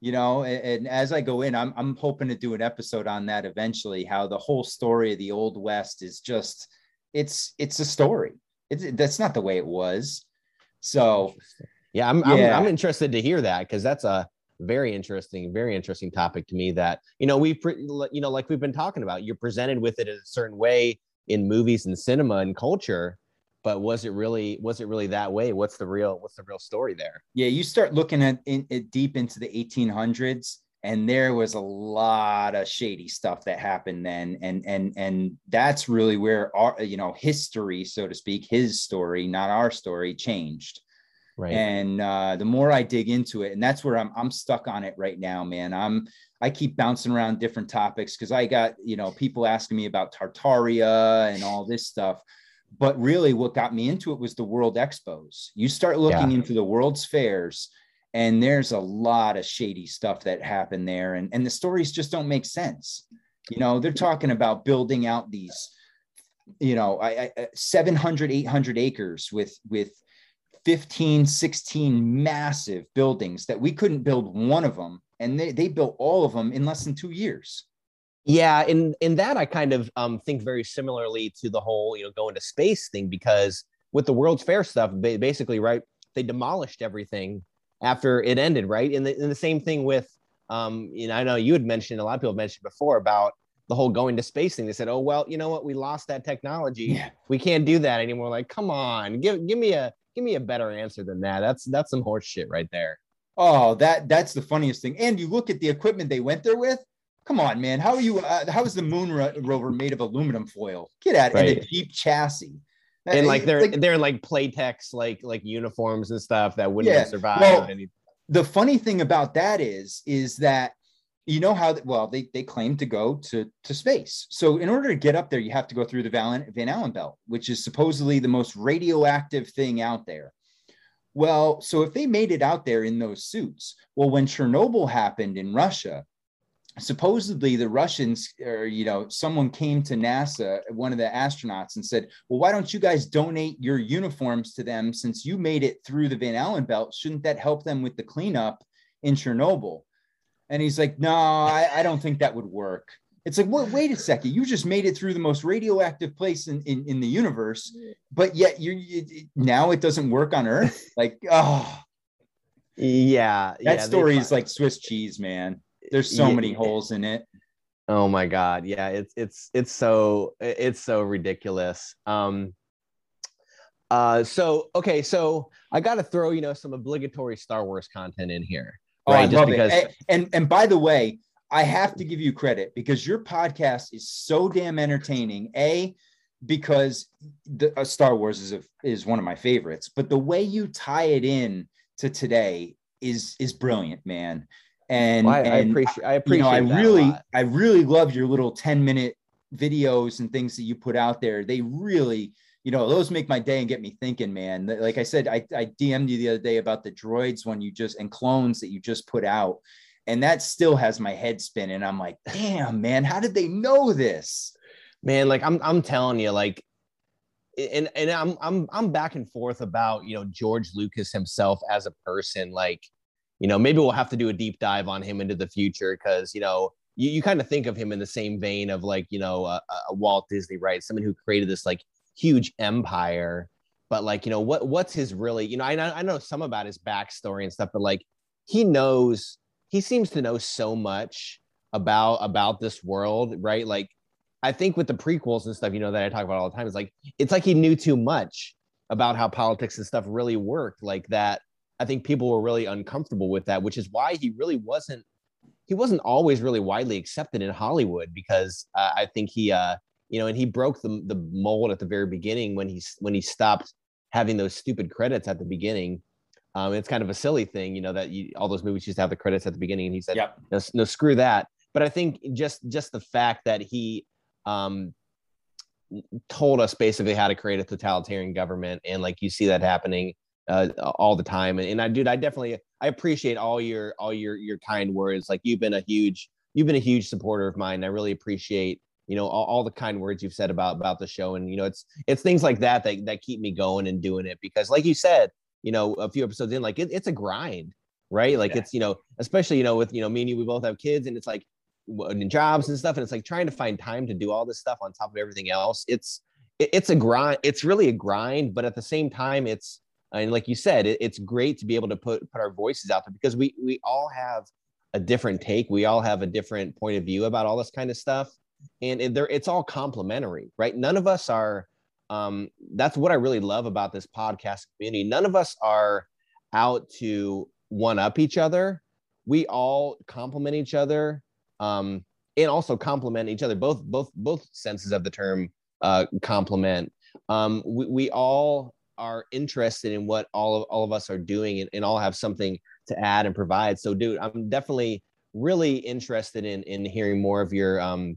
You know, and, and as I go in, I'm I'm hoping to do an episode on that eventually, how the whole story of the old west is just it's it's a story. It's that's not the way it was. So yeah, I'm, yeah. I'm, I'm interested to hear that because that's a very interesting, very interesting topic to me. That you know we've you know like we've been talking about, you're presented with it in a certain way in movies and cinema and culture, but was it really was it really that way? What's the real what's the real story there? Yeah, you start looking at it deep into the 1800s and there was a lot of shady stuff that happened then and and and that's really where our you know history so to speak his story not our story changed right. And uh the more i dig into it and that's where i'm i'm stuck on it right now man. I'm i keep bouncing around different topics because i got you know people asking me about tartaria and all this stuff. But really what got me into it was the world expos. You start looking yeah. into the world's fairs and there's a lot of shady stuff that happened there and, and the stories just don't make sense. You know they're talking about building out these you know I, I, 700 800 acres with with 15 16 massive buildings that we couldn't build one of them and they, they built all of them in less than two years yeah in in that i kind of um, think very similarly to the whole you know going to space thing because with the world's fair stuff basically right they demolished everything after it ended, right? And the, and the same thing with, um, you know, I know you had mentioned, a lot of people mentioned before about the whole going to space thing. They said, oh, well, you know what? We lost that technology. Yeah. We can't do that anymore. Like, come on, give, give me a, give me a better answer than that. That's, that's some horse shit right there. Oh, that, that's the funniest thing. And you look at the equipment they went there with. Come on, man. How are you? Uh, how is the moon ro- rover made of aluminum foil? Get out right. and a Jeep chassis and like they're like, they're like playtex like like uniforms and stuff that wouldn't yeah. have survived well, any... the funny thing about that is is that you know how well they they claim to go to to space. So in order to get up there you have to go through the van, van allen belt which is supposedly the most radioactive thing out there. Well so if they made it out there in those suits well when chernobyl happened in russia supposedly the Russians or you know someone came to NASA one of the astronauts and said well why don't you guys donate your uniforms to them? Since you made it through the Van Allen belt shouldn't that help them with the cleanup in Chernobyl and he's like no I, I don't think that would work. It's like wait, wait a second. You just made it through the most radioactive place in, in, in the universe but yet you, you now it doesn't work on earth? Like oh. Yeah that yeah, story is like swiss cheese man. There's so yeah, many holes in it. Oh my god, yeah, it's it's it's so it's so ridiculous. Um uh so okay, so I got to throw, you know, some obligatory Star Wars content in here. Oh, right? I Just love because it. And and by the way, I have to give you credit because your podcast is so damn entertaining. A because the uh, Star Wars is a, is one of my favorites, but the way you tie it in to today is is brilliant, man. And, well, I, and I, appreciate I appreciate you know, I really I really love your little 10 minute videos and things that you put out there. They really, you know, those make my day and get me thinking, man. Like I said, I, I DM'd you the other day about the droids when you just and clones that you just put out. And that still has my head spinning. I'm like, damn, man, how did they know this? Man, like I'm I'm telling you, like and and I'm I'm I'm back and forth about you know George Lucas himself as a person. Like you know, maybe we'll have to do a deep dive on him into the future because, you know, you, you kind of think of him in the same vein of like, you know, a Walt Disney, right? Someone who created this like huge empire. But like, you know, what what's his really, you know, I, I know some about his backstory and stuff, but like he knows, he seems to know so much about about this world, right? Like I think with the prequels and stuff, you know, that I talk about all the time, it's like it's like he knew too much about how politics and stuff really worked, like that I think people were really uncomfortable with that, which is why he really wasn't he wasn't always really widely accepted in Hollywood because uh, I think he uh you know and he broke the the mold at the very beginning when he when he stopped having those stupid credits at the beginning. Um, it's kind of a silly thing, you know, that you, all those movies used to have the credits at the beginning, and he said, yep. no, no, screw that." But I think just just the fact that he um, told us basically how to create a totalitarian government, and like you see that happening uh, all the time. And, and I, dude, I definitely I appreciate all your all your your kind words. Like you've been a huge you've been a huge supporter of mine. I really appreciate you know all, all, the kind words you've said about about the show. And you know it's it's things like that that, that keep me going and doing it because like you said you know a few episodes in like it, it's a grind right? Like yeah. it's you know especially you know with you know me and you we both have kids and it's like in jobs and stuff. And it's like trying to find time to do all this stuff on top of everything else. It's it, it's a grind it's really a grind but at the same time it's and like you said it, it's great to be able to put put our voices out there because we we all have a different take. We all have a different point of view about all this kind of stuff and it, it's all complementary right? None of us are um that's what i really love about this podcast community. None of us are out to one up each other. We all complement each other um and also complement each other. Both both both senses of the term uh complement um we, we all are interested in what all of all of us are doing and, and all have something to add and provide. So dude i'm definitely really interested in in hearing more of your um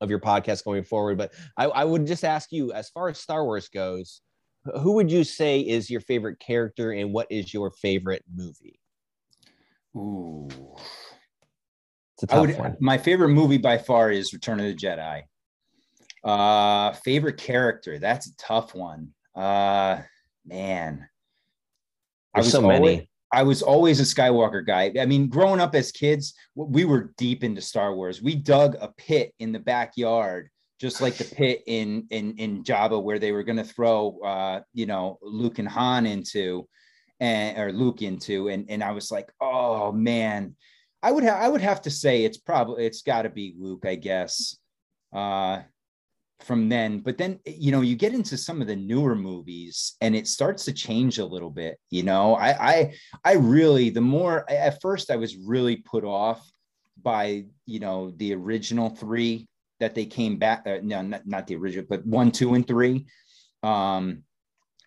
of your podcast going forward. But I, I would just ask you, as far as Star Wars goes, who would you say is your favorite character, and what is your favorite movie? Ooh, it's a tough would, one. My favorite movie by far is Return of the Jedi. Uh, favorite character? That's a tough one. Uh, man, There's so many. I was always a Skywalker guy. I mean, growing up as kids, we were deep into Star Wars. We dug a pit in the backyard, just like the pit in in in Jabba, where they were going to throw, uh, you know, Luke and Han into, and or Luke into, and and I was like, oh man, I would have I would have to say it's probably it's got to be Luke, I guess. Uh, from then but then you know you get into some of the newer movies and it starts to change a little bit you know? I i i really the more at first i was really put off by you know the original three that they came back uh, no not, not the original but one two and three. Um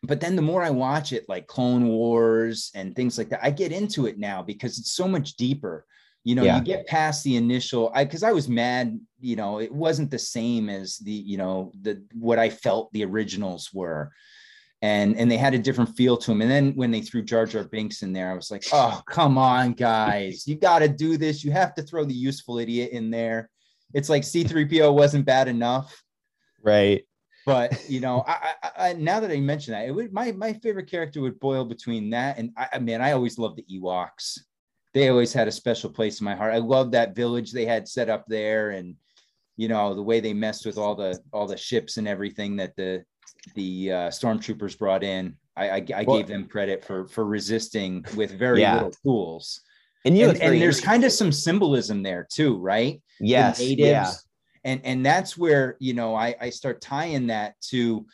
but then the more i watch it like clone wars and things like that i get into it now because it's so much deeper you know yeah. you get past the initial i because i was mad you know it wasn't the same as the you know the what i felt the originals were. And and they had a different feel to them and then when they threw jar jar binks in there i was like oh come on guys. You got to do this. You have to throw the useful idiot in there. It's like c3po wasn't bad enough. Right. But you know I, I, I now that i mentioned that it would my my favorite character would boil between that and i, I mean i always loved the ewoks they always had a special place in my heart. I love that village they had set up there, and you know the way they messed with all the all the ships and everything that the the uh, stormtroopers brought in. I, I, I well, gave them credit for for resisting with very yeah. little tools. And you and, and there's kind of some symbolism there too, right? Yes, the natives, yeah. and and that's where you know I I start tying that to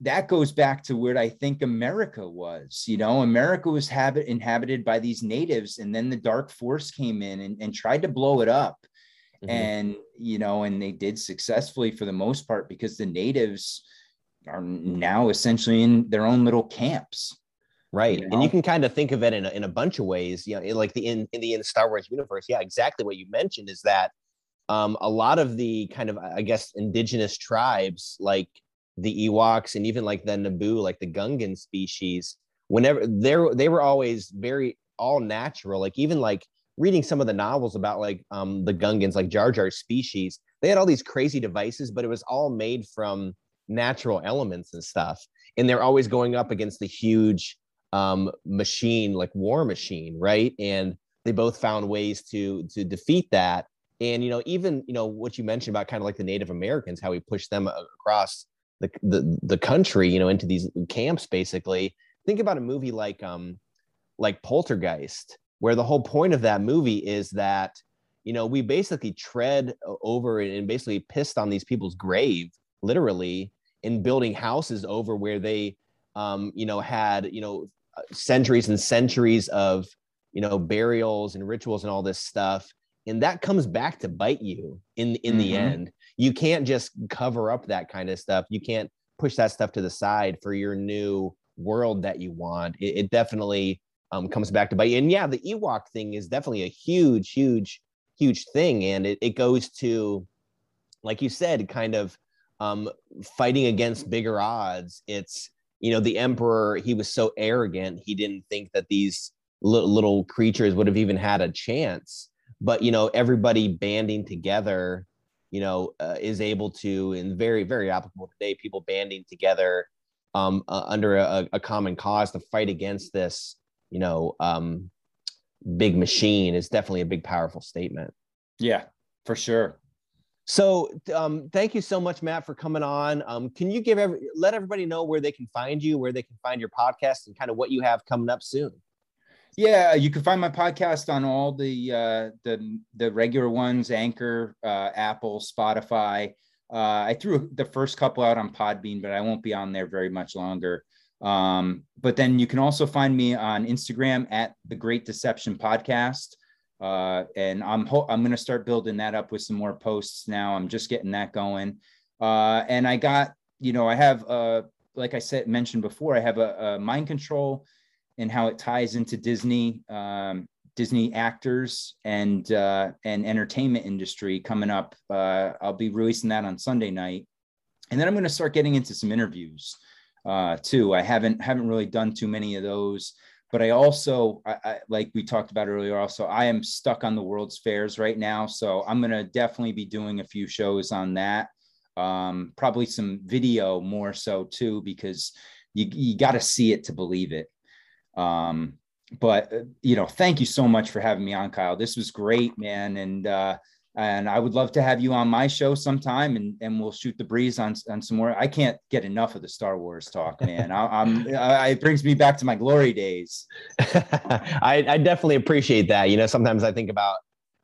that goes back to where I think America was. You know, America was habit inhabited by these natives, and then the dark force came in and, and tried to blow it up. Mm-hmm. And you know, and they did successfully for the most part because the natives are now essentially in their own little camps. Right. You know? And you can kind of think of it in a, in a bunch of ways, you know, like the in, the in the in Star Wars universe. Yeah, exactly what you mentioned is that um, a lot of the kind of, I guess, indigenous tribes, like the Ewoks and even like the Naboo, like the Gungan species, whenever they're they were always very all natural. Like even like reading some of the novels about like um the Gungans, like Jar Jar species, they had all these crazy devices, but it was all made from natural elements and stuff. And they're always going up against the huge um machine, like war machine, right? And they both found ways to to defeat that. And you know, even you know what you mentioned about kind of like the Native Americans, how we pushed them across the, the the country, you know, into these camps basically. Think about a movie like um like Poltergeist, where the whole point of that movie is that you know we basically tread over and basically pissed on these people's grave, literally, in building houses over where they um you know had you know centuries and centuries of you know burials and rituals and all this stuff and that comes back to bite you in in mm-hmm. the end you can't just cover up that kind of stuff. You can't push that stuff to the side for your new world that you want. It, it definitely um, comes back to bite you. And yeah, the Ewok thing is definitely a huge, huge, huge thing. And it, it goes to, like you said, kind of um, fighting against bigger odds. It's, you know, the Emperor, he was so arrogant, he didn't think that these little, little creatures would have even had a chance but you know everybody banding together you know uh, is able to and very very applicable today people banding together um, uh, under a, a, common cause to fight against this you know um, big machine is definitely a big powerful statement. Yeah for sure. So um, thank you so much matt for coming on. Um, can you give every let everybody know where they can find you where they can find your podcast and kind of what you have coming up soon yeah, you can find my podcast on all the uh, the the regular ones: Anchor, uh, Apple, Spotify. Uh, I threw the first couple out on Podbean, but I won't be on there very much longer. Um, but then you can also find me on Instagram at the Great Deception Podcast. Uh, and I'm ho- I'm going to start building that up with some more posts now. I'm just getting that going. Uh, and I got, you know, I have, uh, like I said, mentioned before, I have a, a mind control and how it ties into Disney, um, Disney actors and uh, and entertainment industry coming up. Uh, I'll be releasing that on Sunday night, and then I'm going to start getting into some interviews uh, too. I haven't haven't really done too many of those, but I also, I, I, like we talked about earlier, also I am stuck on the World's Fairs right now, so I'm going to definitely be doing a few shows on that. Um, probably some video more so too, because you you got to see it to believe it. Um, but uh, you know, thank you so much for having me on, Kyle. This was great, man, and uh, and I would love to have you on my show sometime, and and we'll shoot the breeze on on some more. I can't get enough of the Star Wars talk, man. I, am I, it brings me back to my glory days. I, I definitely appreciate that. You know, sometimes I think about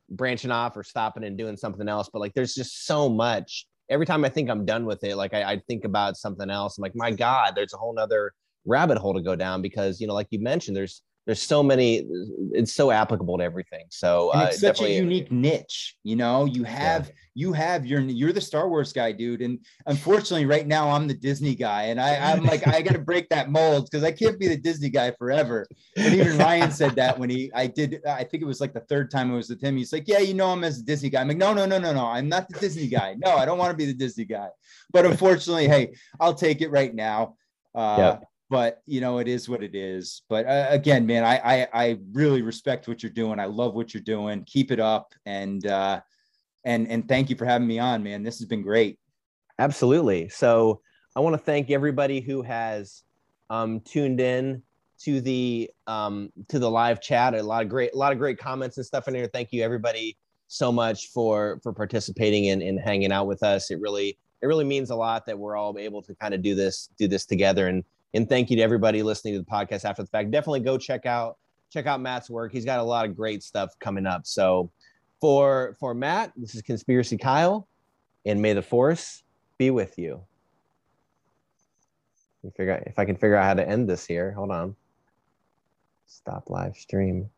branching off or stopping and doing something else, but like, there's just so much. Every time I think I'm done with it, like I, I think about something else. I'm like, my God, there's a whole nother rabbit hole to go down because you know like you mentioned there's there's so many it's so applicable to everything. So and it's uh, such a unique niche you know? You have yeah. you have your you're the star wars guy dude and unfortunately right now i'm the disney guy and i i'm like i gotta break that mold because i can't be the disney guy forever. And even ryan said that when he i did i think it was like the third time i was with him he's like yeah you know i'm as a disney guy. I'm like no no no no no i'm not the disney guy. No i don't want to be the disney guy. But unfortunately hey i'll take it right now. Uh, yeah but you know it is what it is. But uh, again man I, I, I really respect what you're doing. I love what you're doing. Keep it up and uh and and thank you for having me on man. This has been great. Absolutely. So i want to thank everybody who has um tuned in to the um to the live chat. A lot of great a lot of great comments and stuff in here. Thank you everybody so much for for participating and, and hanging out with us. It really it really means a lot that we're all able to kind of do this do this together and and thank you to everybody listening to the podcast after the fact. Definitely go check out check out Matt's work. He's got a lot of great stuff coming up. So for for Matt, this is Conspiracy Kyle, and may the force be with you. Figure out if I can figure out how to end this here. Hold on. Stop live stream.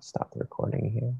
Stop the recording here.